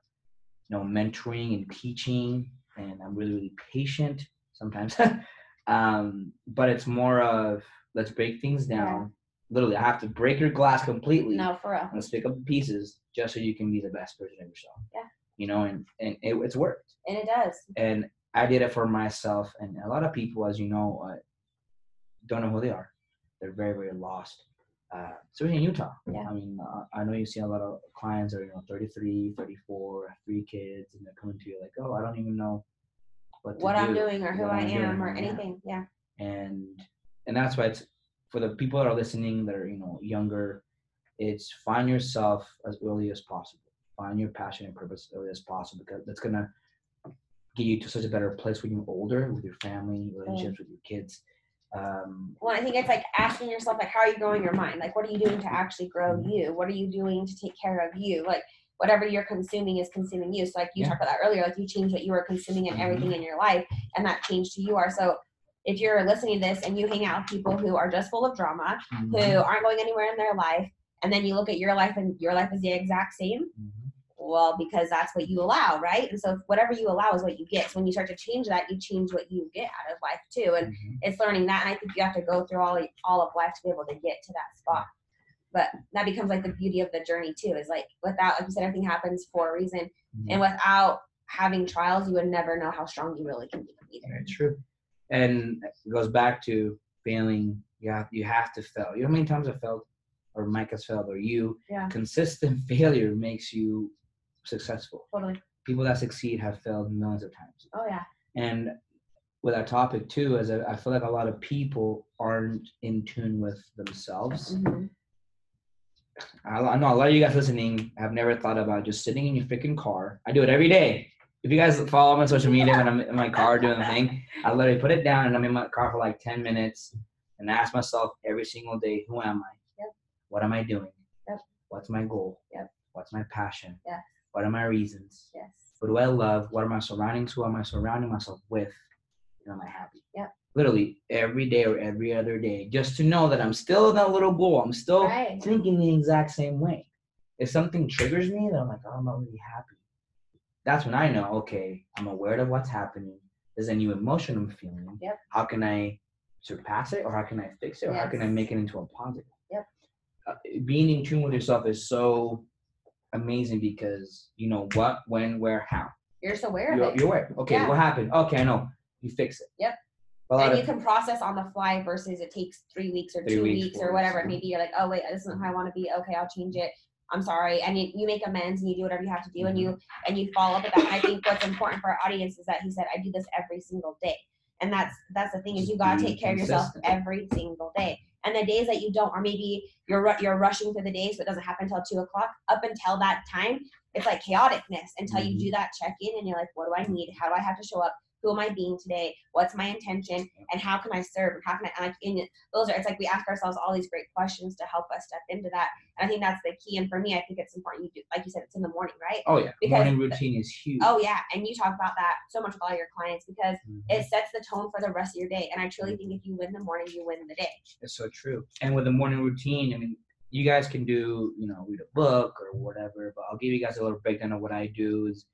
you know, mentoring and teaching, and I'm really, really patient sometimes. um, but it's more of let's break things Yeah. down. Literally, I have to break your glass completely No, for real. let's pick up the pieces just so you can be the best version of yourself. Yeah. You know, and, and it, it's worked. And it does. And I did it for myself. And a lot of people, as you know, uh, don't know who they are. They're very, very lost. Uh, especially in Utah. Yeah. I mean, uh, I know you see a lot of clients are, you know, 33, 34, three kids, and they're coming to you like, oh, I don't even know what, to What I'm doing or who I I'm doing," or anything. Yeah. and and that's why it's for the people that are listening that are you know younger it's find yourself as early as possible find your passion and purpose as early as possible because that's gonna get you to such a better place when you're older with your family relationships with your kids um Well, I think it's like asking yourself, like, how are you growing your mind? Like, what are you doing to actually grow you? What are you doing to take care of you? Like, whatever you're consuming is consuming you. So, like you Yeah. talked about that earlier, like you change what you are consuming and Mhm. everything in your life, and that change who you are. So, if you're listening to this and you hang out with people who are just full of drama, mhm. who aren't going anywhere in their life, and then you look at your life and your life is the exact same Mhm. Well because that's what you allow right and so whatever you allow is what you get so when you start to change that you change what you get out of life too and Mhm. it's learning that and i think you have to go through all all of life to be able to get to that spot but that becomes like the beauty of the journey too is like without like you said everything happens for a reason Mhm. and without having trials you would never know how strong you really can be either Very true. And it goes back to failing. You have, you have to fail. You know how many times I failed, or Mike has failed, or you? Yeah. Consistent failure makes you successful. totally People that succeed have failed millions of times. oh yeah And with our topic too, is that I feel like a lot of people aren't in tune with themselves. Mhm. I, I know a lot of you guys listening have never thought about just sitting in your freaking car. I do it every day. If you guys follow me on social media when I'm in my car doing the thing, I literally put it down and I'm in my car for like 10 minutes and ask myself every single day, who am I? Yep. What am I doing? Yep. What's my goal? Yep. What's my passion? Yes. What are my reasons? yes What do I love? What are my surroundings? Who am I surrounding myself with? And am I happy? Yep. Literally every day or every other day, just to know that I'm still in that little goal. I'm still right thinking the exact same way. If something triggers me, then I'm like, oh, I'm not really happy. That's when I know, okay, I'm aware of what's happening. There's a new emotion I'm feeling. Yep. How can I surpass it, or how can I fix it, or how can I make it into a positive? Yep. Uh, being in tune with yourself is so amazing because you know what, when, where, how. you're just aware of You're, it you're aware. Okay, Yeah. what happened? Okay, I know. You fix it. Yep. And you can process on the fly versus it takes three weeks or Three two weeks, weeks, or whatever it weeks, may be. You're like, oh wait, this isn't how I want to be. Okay, I'll change it. I'm sorry, and you, you make amends and you do whatever you have to do, and you mm-hmm. and you follow up with that. And I think what's important for our audience is that he said, I do this every single day, and that's that's the thing is you gotta take care of yourself every single day. And the days that you don't, or maybe you're you're rushing through the day, so it doesn't happen until two o'clock. Up until that time, it's like chaoticness until you Mhm. do that check in, and you're like, what do I need? How do I have to show up? Who am I being today? What's my intention? And how can I serve? And how can I like in it- those are it's like we ask ourselves all these great questions to help us step into that. And I think that's the key. And for me, I think it's important you do like you said, it's in the morning, right? oh yeah, because- morning routine is huge. Oh yeah. And you talk about that so much with all your clients because Mhm. it sets the tone for the rest of your day. And I truly think if you win the morning, you win the day. It's so true. And with the morning routine, I mean, you guys can do, you know, read a book or whatever, but I'll give you guys a little breakdown of what I do is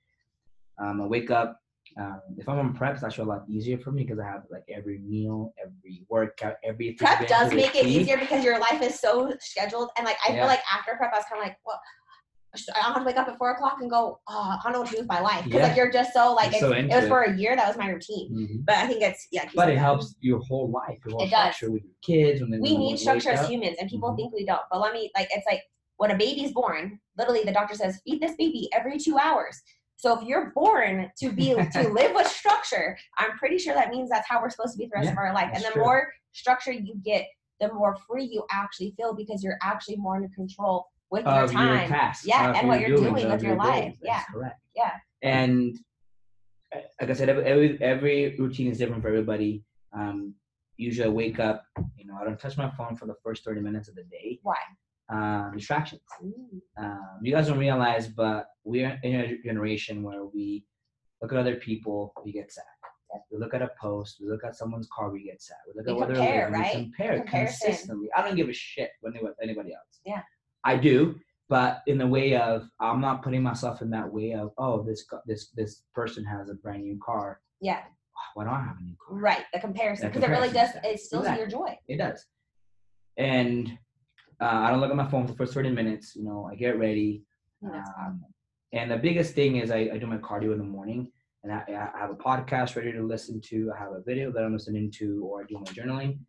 um, I wake up. Um, if I'm on prep, it's actually a lot easier for me because I have like every meal, every workout, everything. Prep does make it easier because your life is so scheduled. And like I Yeah. feel like after prep, I was kind of like, well, I don't have to wake up at four o'clock and go, oh, I don't know what to do with my life. Because Yeah. like you're just so like so it into was for a year. That was my routine. Mhm. But I think it's yeah. But it helps your whole life, your whole It does. with your kids. When we need structure as humans and people Mhm. think we don't but let me like it's like when a baby's born literally the doctor says feed this baby every two hours so if you're born to be to live with structure i'm pretty sure that means that's how we're supposed to be the rest Yeah, of our life and the true. more structure you get the more free you actually feel because you're actually more in control with your time your tasks. Yeah, and what your you're doings, doing with your goals. life. That's Yeah. correct. Yeah. And uh, like I said, every every, routine is different for everybody. Um, usually, I wake up. You know, I don't touch my phone for the first thirty minutes of the day. why Um, distractions. Um, you guys don't realize, but we're in a generation where we look at other people, we get sad. We look at a post, we look at someone's car, we get sad. We look We at what they're compare, right? we compare Comparison. consistently. I don't give a shit when they with anybody else. Yeah. I do, but in the way of I'm not putting myself in that way of oh this this this person has a brand new car. yeah Why don't I have a new car? right the comparison because it really does it steals Exactly. your joy It does. And uh, I don't look at my phone for the first 30 minutes. You know, I get ready. I that's Um, and the biggest thing is I, I do my cardio in the morning, and I, I have a podcast ready to listen to. I have a video that I'm listening to, or I do my journaling.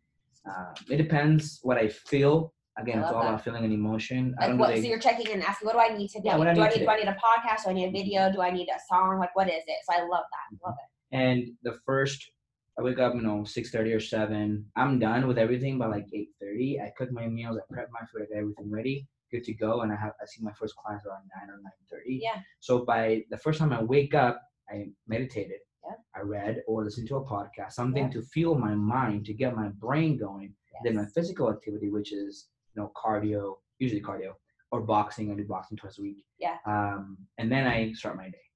Uh, it depends what I feel. Again, I it's all that. about feeling an emotion. I Like don't what? really- So you're checking in and asking, what do I need today? Yeah, what I do I need need? Do. I need a podcast? Do I need a video? Do I need a song? Like what is it? So I love that. Love it. and the first I wake up, you know, six thirty or seven. I'm done with everything by like eight thirty. I cook my meals, I prep my food, I get everything ready, good to go, and I have I see my first clients around nine or nine thirty. Yeah. So by the first time I wake up, I meditated. Yeah. I read or listened to a podcast, something Yeah. to fuel my mind, to get my brain going. Then my physical activity, which is you know cardio, usually cardio or boxing. I do boxing twice a week. Yeah. Um, and then I start my day.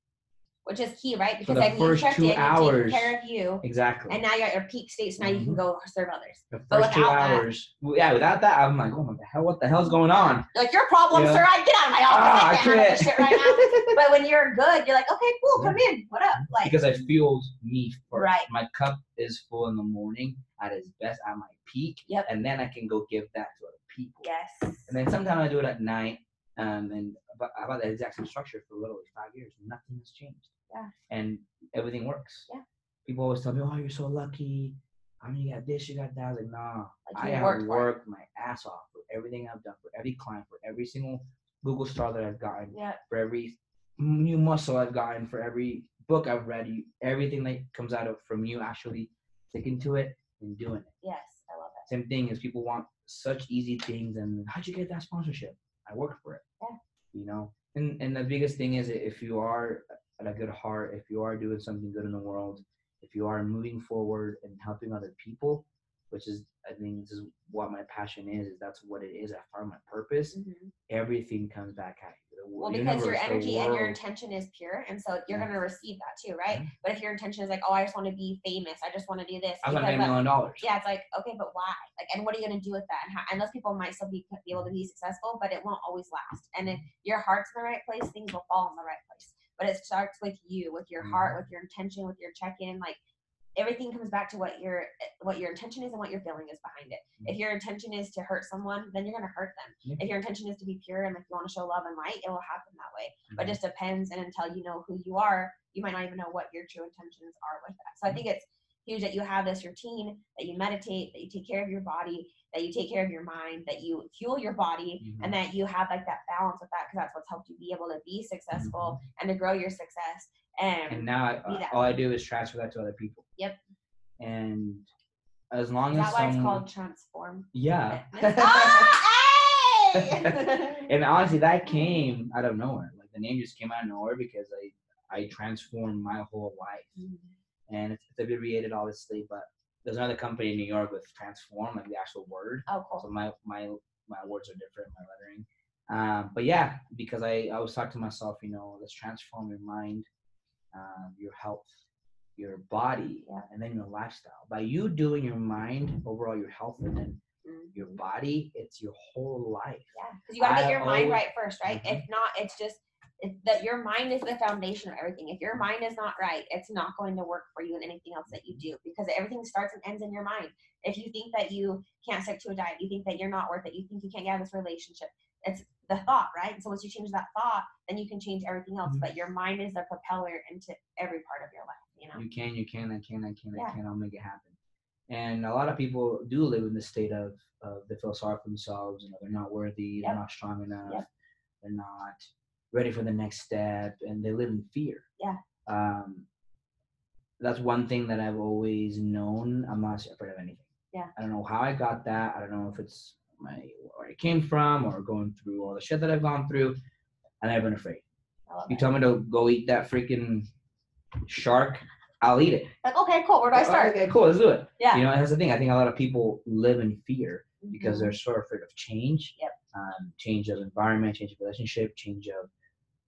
Which is key, right? Because the then you first checked in, hours- taken care of you, Exactly. and now you're at your peak state, so now you can Mhm. go serve others. the but first two without that- hours, yeah, without that, I'm like, oh my the hell, what the hell's going on? You're like your problem, Yeah. sir. I get out of my office. Ah, I I can't handle quit. this shit right now. but when you're good, you're like, okay, cool, come in. What up? Like, because I fuels me first. Right. My cup is full in the morning at its best, at my peak. Yep. And then I can go give that to other people. yes. And then sometimes I do it at night. Um, and about, about that exact same structure for literally five years, nothing has changed. Yeah. And everything works. Yeah. People always tell me, "Oh, you're so lucky. I mean, you got this, you got that." I was like, nah, Like I have worked worked, my ass off for everything I've done, for every client, for every single Google star that I've gotten, Yeah. for every new muscle I've gotten, for every book I've read, you, everything that comes out of from you actually sticking to it and doing it. Yes. I love it. Same thing is people want such easy things and how'd you get that sponsorship? I worked for it. Yeah. You know? And and the biggest thing is if you are at a good heart, if you are doing something good in the world, if you are moving forward and helping other people, which is I think this is what my passion is, is that's what it is. I found my purpose. Mhm. Everything comes back at you. Well, because your energy and your intention is pure, and so you're Yeah. gonna receive that too, right? Yeah. But if your intention is like, oh, I just want to be famous, I just want to do this, I was gonna pay a million dollars. yeah, it's like okay, but why? Like, and what are you gonna do with that? And, how, and those people might still be, be able to be successful, but it won't always last. And if mm-hmm. your heart's in the right place, things will fall in the right place. But it starts with you, with your mm-hmm. heart, with your intention, with your check-in. Like everything comes back to what your what your intention is and what your feeling is behind it. If your intention is to hurt someone, then you're gonna hurt them. If your intention is to be pure and if you want to show love and light, it will happen that way. But Mhm. it just depends. And until you know who you are, you might not even know what your true intentions are with that. So I think it's huge that you have this routine, that you meditate, that you take care of your body, that you take care of your mind, that you fuel your body, Mhm. and that you have like that balance with that because that's what's helped you be able to be successful and to grow your success. And, Mm-hmm. and now I, all I do is transfer that to other people. Yep. And as long is as that why it's someone, called transform? yeah. ah, hey! and honestly, that came out of nowhere. Like the name just came out of nowhere because I I transformed my whole life, and it's, it's abbreviated obviously. But there's another company in New York with transform, like the actual word. oh, So cool. my my my words are different, my lettering. Um, but yeah, because I I was talking to myself, you know, let's transform your mind, um, your health, your body, Yeah. and then your lifestyle. By you doing your mind, overall your health, and then your Mhm. body, it's your whole life. Yeah, because you got to get your mind right first, right? Mhm. If not, it's just it's that your mind is the foundation of everything. If your mind is not right, it's not going to work for you in anything else that you do because everything starts and ends in your mind. If you think that you can't stick to a diet, you think that you're not worth it, you think you can't get out of this relationship, it's the thought, right? And so once you change that thought, then you can change everything else. Mhm. But your mind is the propeller into every part of your life, you know? You can, you can, I can, I can, Yeah. I can. I'll make it happen. And a lot of people do live in the state of, of they feel sorry for themselves. You know, they're not worthy. They're not strong enough. Yep. They're not ready for the next step, and they live in fear. Yeah. Um, that's one thing that I've always known. I'm not afraid of anything. Yeah. I don't know how I got that. I don't know if it's my where I came from or going through all the shit that I've gone through. And I've never been afraid. You tell me to go eat that freaking shark, I'll eat it. Like, okay, cool. Where do I start? Okay, cool. Let's do it. Yeah. You know, that's the thing. I think a lot of people live in fear because Mhm. they're so afraid of change. Yep. Um, change of environment, change of relationship, change of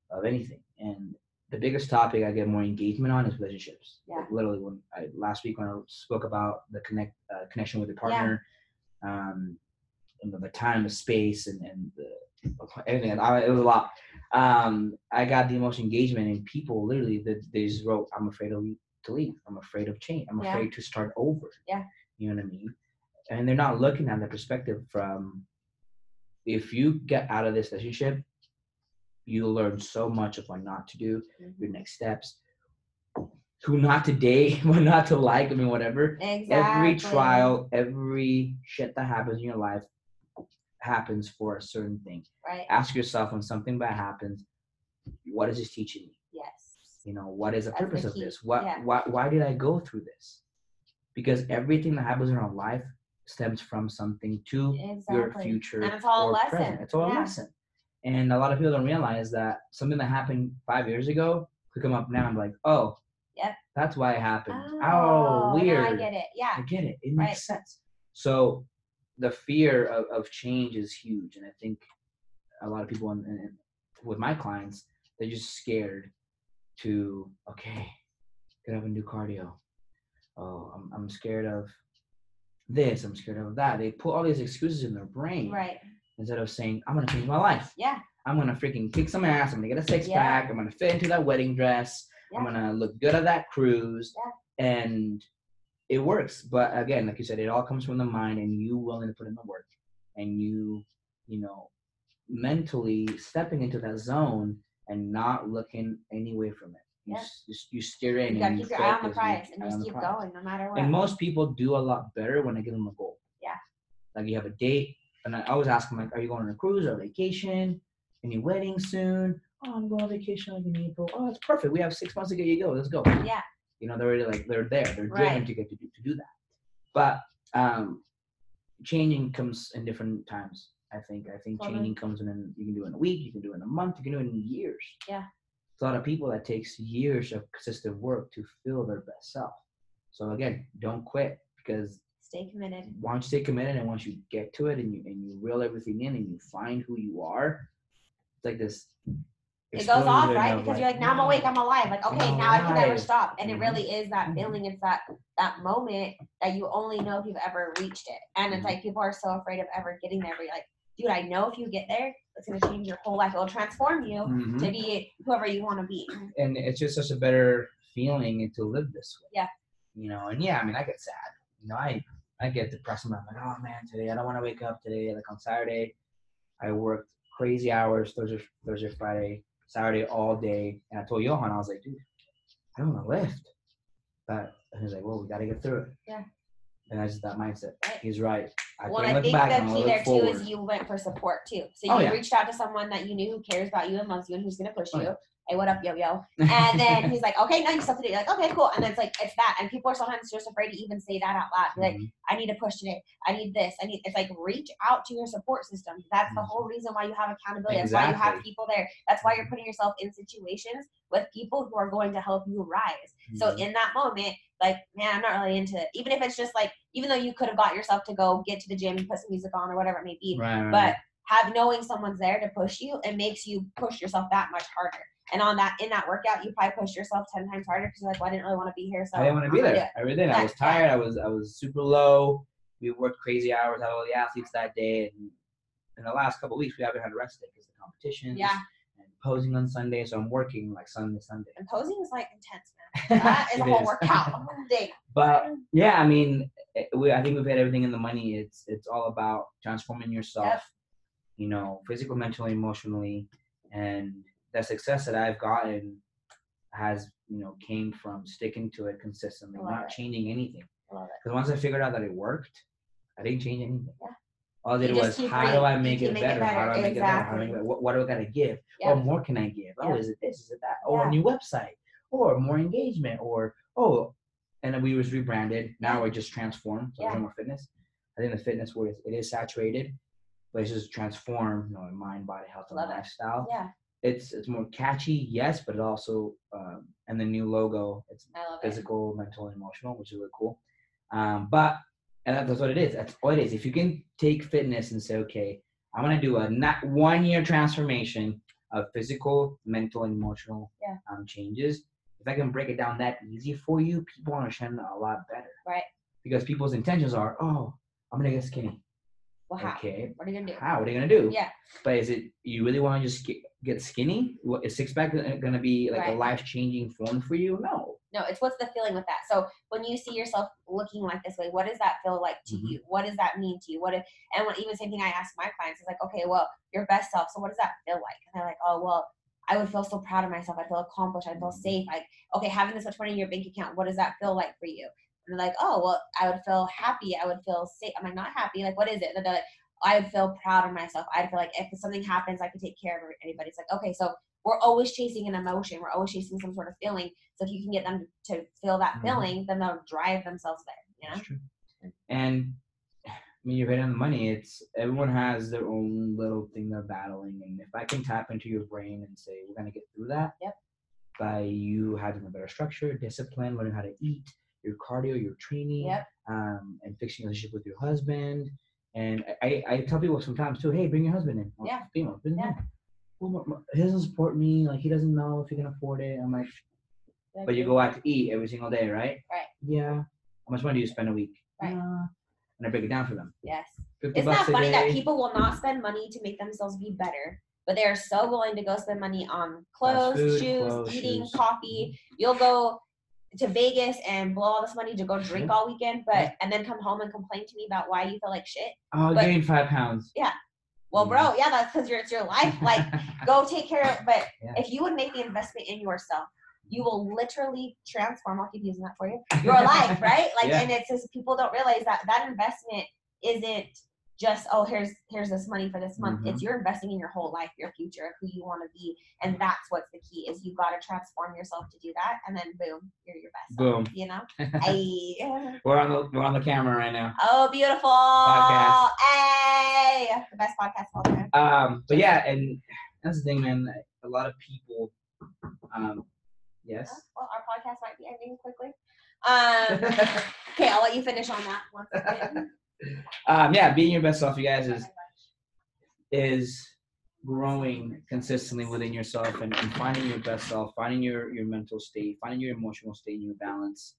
of anything. And the biggest topic I get more engagement on is relationships. Yeah. Like literally, when I last week when I spoke about the connect uh, connection with your Yeah. partner, um, and the, the time, the space, and and the, everything. I, it was a lot. Um, I got the most engagement, and people literally they, they just wrote, "I'm afraid of to leave. I'm afraid of change. I'm Yeah. afraid to start over." Yeah. You know what I mean? And they're not looking at the perspective from if you get out of this relationship, you'll learn so much of what not to do, your Mhm. next steps, who not to date, what not to like, I mean, whatever. Exactly. Every trial, every shit that happens in your life happens for a certain thing. Right. Ask yourself when something bad happens, what is this teaching me? Yes. You know, what is the That's the purpose of this? What, yeah. why, why did I go through this? Because everything that happens in our life stems from something to your Exactly. future And it's all a lesson. present. It's all a lesson. And a lot of people don't realize that something that happened five years ago could come up now and be like, oh, Yep. that's why it happened. Oh, oh now weird. I get it. Yeah. I get it. It Right. makes sense. So the fear of, of change is huge. And I think a lot of people in, in, with my clients, they're just scared to okay, get up and do cardio. Oh, I'm I'm scared of this. I'm scared of that. They put all these excuses in their brain Right. instead of saying I'm gonna change my life. Yeah. I'm gonna freaking kick some ass. I'm gonna get a six Yeah. pack. I'm gonna fit into that wedding dress. I'm gonna look good at that cruise. Yeah. And it works. But again, like you said, it all comes from the mind and you willing to put in the work and you, you know, mentally stepping into that zone and not looking any way from it. You, Yeah. s- you, you steer in You gotta and keep your eye on the prize and just keep going no matter what. And most people do a lot better when I give them a goal. Yeah. Like you have a date, and I always ask them like, "Are you going on a cruise or a vacation? Any wedding soon? Oh, I'm going on vacation like in April. Oh, that's perfect. We have six months to get you go. Let's go. Yeah. You know, they're already like they're there. They're driven Right. to get to do to do that. But um, changing comes in different times. I think. I think Totally. changing comes in. an- You can do it in a week. You can do it in a month. You can do it in years. Yeah. It's a lot of people that takes years of consistent work to feel their best self. So again, don't quit because Stay committed. once you stay committed and once you get to it and you and you reel everything in and you find who you are, it's like this. It goes off, right? Because you're like, now I'm awake, I'm alive. Like, okay, I'm now I can never stop. And it Mhm. really is that Mhm. feeling. It's that that moment that you only know if you've ever reached it. And it's Mhm. like people are so afraid of ever getting there. But you're like, dude, I know if you get there, it's gonna change your whole life. It'll transform you Mhm. to be whoever you want to be. and it's just such a better feeling to live this way. Yeah. You know, and yeah, I mean, I get sad. You know, I I get depressed. I'm like, oh man, today I don't want to wake up today. Like on Saturday, I worked crazy hours Thursday, Thursday, Friday, Saturday all day, and I told Johan, I was like, dude, I don't want to lift. But he was like, well, we got to get through it. Yeah. And that's just that mindset. Right. He's right. I well, I think the key there look too is you went for support too. So Oh, you yeah. reached out to someone that you knew who cares about you and loves you and who's gonna push Oh, you. yeah. Hey, what up, yo yo? And then he's like, okay, now you stuff to do. You're like, okay, cool. And then it's like it's that. And people are sometimes just afraid to even say that out loud. Like, Mhm. I need to push today. I need this. I need. It's like reach out to your support system. That's the Mhm. whole reason why you have accountability. That's why you have people there. That's why you're putting yourself in situations with people who are going to help you rise. So Mhm. in that moment, like, man, I'm not really into it. Even if it's just like, even though you could have got yourself to go get to the gym, and put some music on or whatever it may be, right, right, but have knowing someone's there to push you, it makes you push yourself that much harder. And on that in that workout, you probably pushed yourself ten times harder because you're like, well, I didn't really want to be here, so I didn't want to be I'm gonna do there. I really didn't. I was tired. I was I was super low. We worked crazy hours. Had all the athletes that day, and in the last couple of weeks, we haven't had a rest day because the competitions. Yeah. And posing on Sunday, so I'm working like Sunday, Sunday. And posing is like intense, man. That is a whole is. workout. a whole day. But yeah, I mean, it- we, I think we've had everything in the money. It's it's all about transforming yourself, Yep. you know, physically, mentally, emotionally, and the success that I've gotten has you know came from sticking to it consistently, love not it. changing anything. It. Because once I figured out that it worked, I didn't change anything. Yeah. All I did You was how do I make it it better? How do I better. make it better? How do I make Exactly. it better? What, what do I gotta give? Yeah. Or more can I give? Oh, is it this? Is it that? Or Yeah. a new website? Or more engagement? Or oh, and then we was rebranded. Now Yeah. we're just transformed. So Yeah. there's no more fitness. I think the fitness word is it is saturated, but it's just transformed. You know, mind, body, health, and Love it. lifestyle. Yeah, It's it's more catchy, yes, but it also um, and the new logo. It's I love it. physical, mental, and emotional, which is really cool. Um, but and that- that's what it is. That's all it is. If you can take fitness and say, okay, I'm gonna do a not one year transformation of physical, mental, and emotional Yeah. um, changes. If I can break it down that easy for you, people understand a lot better. Right. Because people's intentions are, oh, I'm gonna get skinny. Well, how? Okay. What are you gonna do? How? What are you gonna do? Yeah. But is it you really want to just get, get skinny? What, is six pack gonna gonna be like a life changing form for you? No. No, it's what's the feeling with that. So when you see yourself looking like this way, what does that feel like to Mhm. you? What does that mean to you? What if, and when, even same thing I ask my clients is like, okay, well, your best self. So what does that feel like? And they're like, oh, well, I would feel so proud of myself. I feel accomplished. I feel Mhm. safe. Like, okay, having this much money in your bank account, what does that feel like for you? And they're like, oh, well, I would feel happy. I would feel safe. I'm like, not happy. Like, what is it? And they're like, I feel proud of myself. I'd feel like if something happens, I could take care of anybody. It's like, okay, so we're always chasing an emotion. We're always chasing some sort of feeling. So if you can get them to feel that Mhm. feeling, then they'll drive themselves there. You know? True. And I mean, you're hitting on the money. It's everyone has their own little thing they're battling, and if I can tap into your brain and say we're gonna get through that, Yep. by you having a better structure, discipline, learning how to eat, your cardio, your training, Yep. um, and fixing a relationship with your husband. And I, I tell people sometimes too, hey, bring your husband in. Or Yeah. Female, bring Yeah. him. well, he doesn't support me. Like he doesn't know if he can afford it. I'm like, but you go out to eat every single day, right? Right. Yeah. How much money do you spend a week? Right. Uh, and I break it down for them. Yes. Isn't that funny that people will not spend money to make themselves be better, but they are so willing to go spend money on clothes, food, shoes, clothes, eating, shoes. coffee. You'll go to Vegas and blow all this money to go drink all weekend, but and then come home and complain to me about why you feel like shit. Oh, but- gained five pounds. Yeah. Well, bro, yeah, that's because it's your life. Like, go take care of. But Yeah. if you would make the investment in yourself, you will literally transform. I'll keep using that for you. Your life, right? Like, Yeah. and it's just people don't realize that that investment isn't just oh here's here's this money for this month. Mm-hmm. It's you're investing in your whole life, your future, who you want to be, and that's what's the key is you got to transform yourself to do that, and then boom, you're your best. self, Boom. You know. Ay. we're on the we're on the camera right now. Oh, beautiful. Podcast. Hey, the best podcast of all time. Um, but yeah, and that's the thing, man. A lot of people. Um, yes. Well, our podcast might be ending quickly. Um, okay, I'll let you finish on that one second. Um, yeah, being your best self, you guys, is is growing consistently within yourself and, and finding your best self, finding your your mental state, finding your emotional state, and your balance.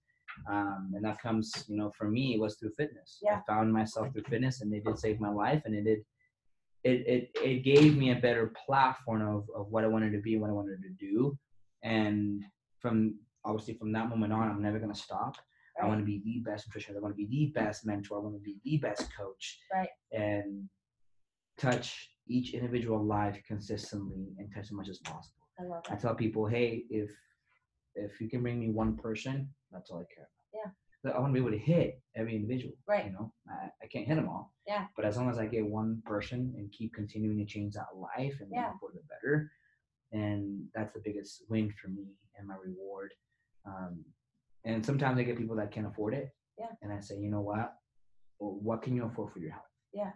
Um, and that comes, you know, for me, it was through fitness. Yeah. I found myself through fitness, and it did save my life, and it did. It, it, it gave me a better platform of, of what I wanted to be what I wanted to do. And from obviously from that moment on, I'm never gonna stop. I want to be the best nutritionist. I want to be the best mentor. I want to be the best coach. Right. And touch each individual life consistently and touch as much as possible. I love that. I tell people, hey, if if you can bring me one person, that's all I care about. Yeah. I want to be able to hit every individual. Right. You know, I, I can't hit them all. Yeah. But as long as I get one person and keep continuing to change that life and Yeah. for the better, and that's the biggest win for me and my reward. Um, and sometimes I get people that can't afford it. Yeah. And I say, you know what? Well, what can you afford for your health? Yeah.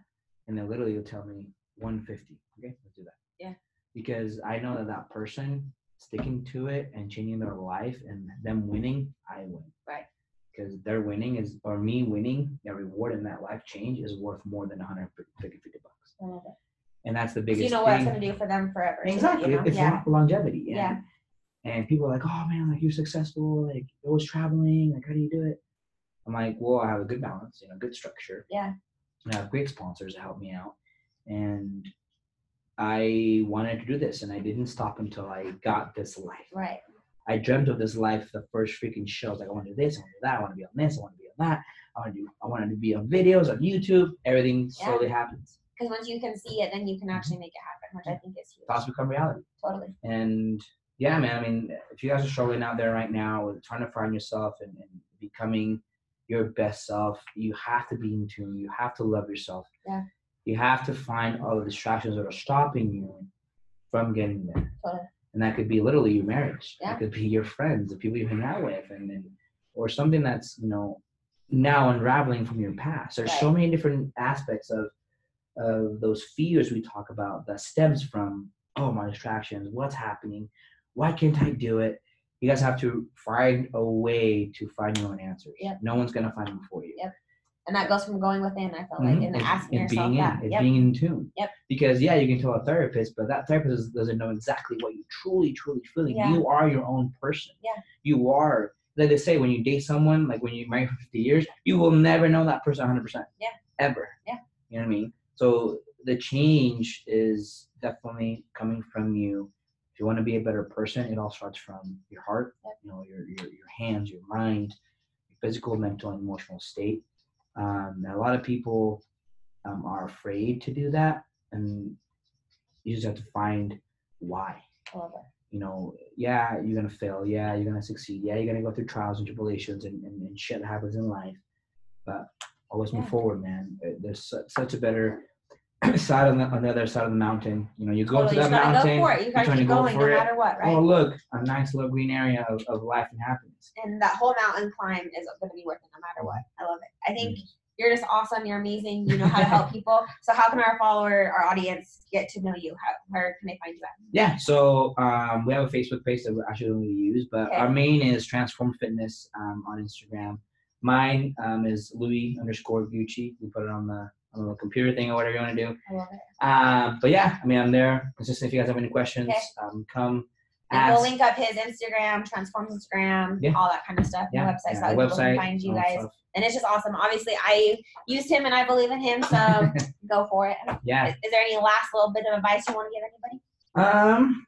And they literally will tell me 150. Okay, let's do that. Yeah. Because I know that that person sticking to it and changing their life and them winning, I win. Right. Because their winning is, or me winning, their reward in that life change is worth more than 150 bucks. I love it. And that's the So biggest you know what it's thing. gonna do for them forever. too, Exactly. You know? It's yeah. longevity. And, Yeah. And people are like, oh man, like you're successful, like you're always traveling, like how do you do it? I'm like, well, I have a good balance, you know, good structure. Yeah. And I have great sponsors to help me out. And I wanted to do this and I didn't stop until I got this life. Right. I dreamt of this life the first freaking shows. Like I want to do this, I want to do that, I want to be on this, I want to be on that. I want to do I wanted to be on videos on YouTube. Everything Yeah. slowly happens. Because once you can see it, then you can mm-hmm. actually make it happen, which I think is huge. Thoughts become reality. Totally. And yeah, man, I mean, if you guys are struggling out there right now with trying to find yourself and, and becoming your best self, you have to be in tune. You have to love yourself. Yeah. You have to find all the distractions that are stopping you from getting there. Totally. And that could be literally your marriage. Yeah. It could be your friends, the people you hang out with, and then or something that's, you know, now unraveling from your past. There's so many different aspects of of those fears we talk about that stems from oh my distractions, what's happening, why can't I do it? You guys have to find a way to find your own answers. Yep. No one's gonna find them for you. Yep. And that goes from going within, I feel like, Mhm. and It's- asking it's yourself being that. in, Yep. being in tune. Yep. Because yeah, you can tell a therapist, but that therapist doesn't know exactly what you truly, truly feeling. Yeah. You are your own person. Yeah. You are. Like they say, when you date someone, like when you marry for 50 years, you will never know that person 100%. Yeah. Ever. Yeah. You know what I mean? So the change is definitely coming from you. If you want to be a better person, it all starts from your heart, you know, your, your, your hands, your mind, your physical, mental, and emotional state. Um, and a lot of people um, are afraid to do that, and you just have to find why. You know, yeah, you're gonna fail. Yeah, you're gonna succeed. Yeah, you're gonna go through trials and tribulations and, and, and shit that happens in life. But always move forward, man. There's su- such a better side on the, on the other side of the mountain. You know, you go to that mountain. go for it. You you're gotta trying keep to go no for it. what, right? Oh, look, a nice little green area of, of life and happiness. and that whole mountain climb is going to be worth it no matter what. I love it. I think you're just awesome. You're amazing. You know how to help people. So how can our follower, our audience, get to know you? How where can they find you at? Yeah, so um, we have a Facebook page that we actually really use, but Okay. our main is Transform Fitness um, on Instagram. Mine um, is Louis underscore Gucci. We put it on the a little computer thing or whatever you want to do. I love it. Um, but yeah, I mean, I'm there. Consistent. If you guys have any questions, Okay. um, come And we'll link up his Instagram, Transforms Instagram, Yeah. all that kind of stuff. Yeah, the website, yeah, so that the people can website, find you guys. stuff. And it's just awesome. Obviously, I used him and I believe in him, so go for it. Yeah. Is, is there any last little bit of advice you want to give anybody? Um,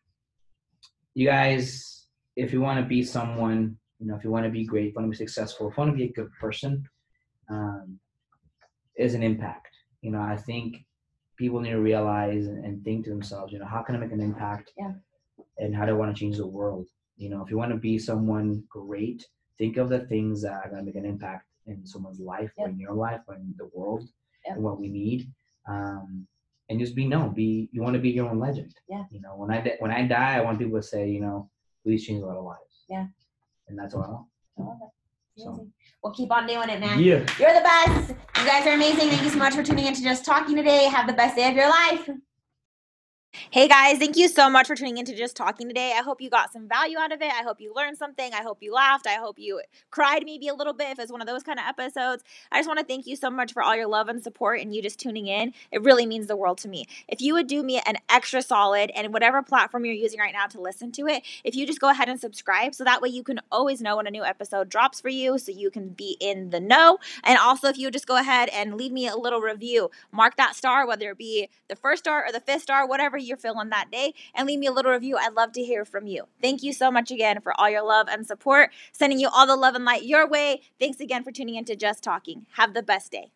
you guys, if you want to be someone, you know, if you want to be great, if you want to be successful, if you want to be a good person, um, is an impact. You know, I think people need to realize and, and think to themselves, you know, how can I make an impact? Yeah. And how do I want to change the world? You know, if you want to be someone great, think of the things that are going to make an impact in someone's life or in your life or in the world Yeah. and what we need. Um, and just be known. Be you want to be your own legend. Yeah. You know, when I di- when I die, I want people to say, you know, please change a lot of lives. Yeah. And that's all I want. I love it. So. Well, keep on doing it, man. Yeah. You're the best. You guys are amazing. Thank you so much for tuning in to Just Talking today. Have the best day of your life. Hey guys, thank you so much for tuning into Just Talking today. I hope you got some value out of it. I hope you learned something. I hope you laughed. I hope you cried maybe a little bit if it's one of those kind of episodes. I just want to thank you so much for all your love and support and you just tuning in. It really means the world to me. If you would do me an extra solid and whatever platform you're using right now to listen to it, if you just go ahead and subscribe so that way you can always know when a new episode drops for you so you can be in the know. And also if you just go ahead and leave me a little review, mark that star, whether it be the first star or the fifth star, whatever you're feeling that day, and leave me a little review. I'd love to hear from you. Thank you so much again for all your love and support. Sending you all the love and light your way. Thanks again for tuning in to Just Talking. Have the best day.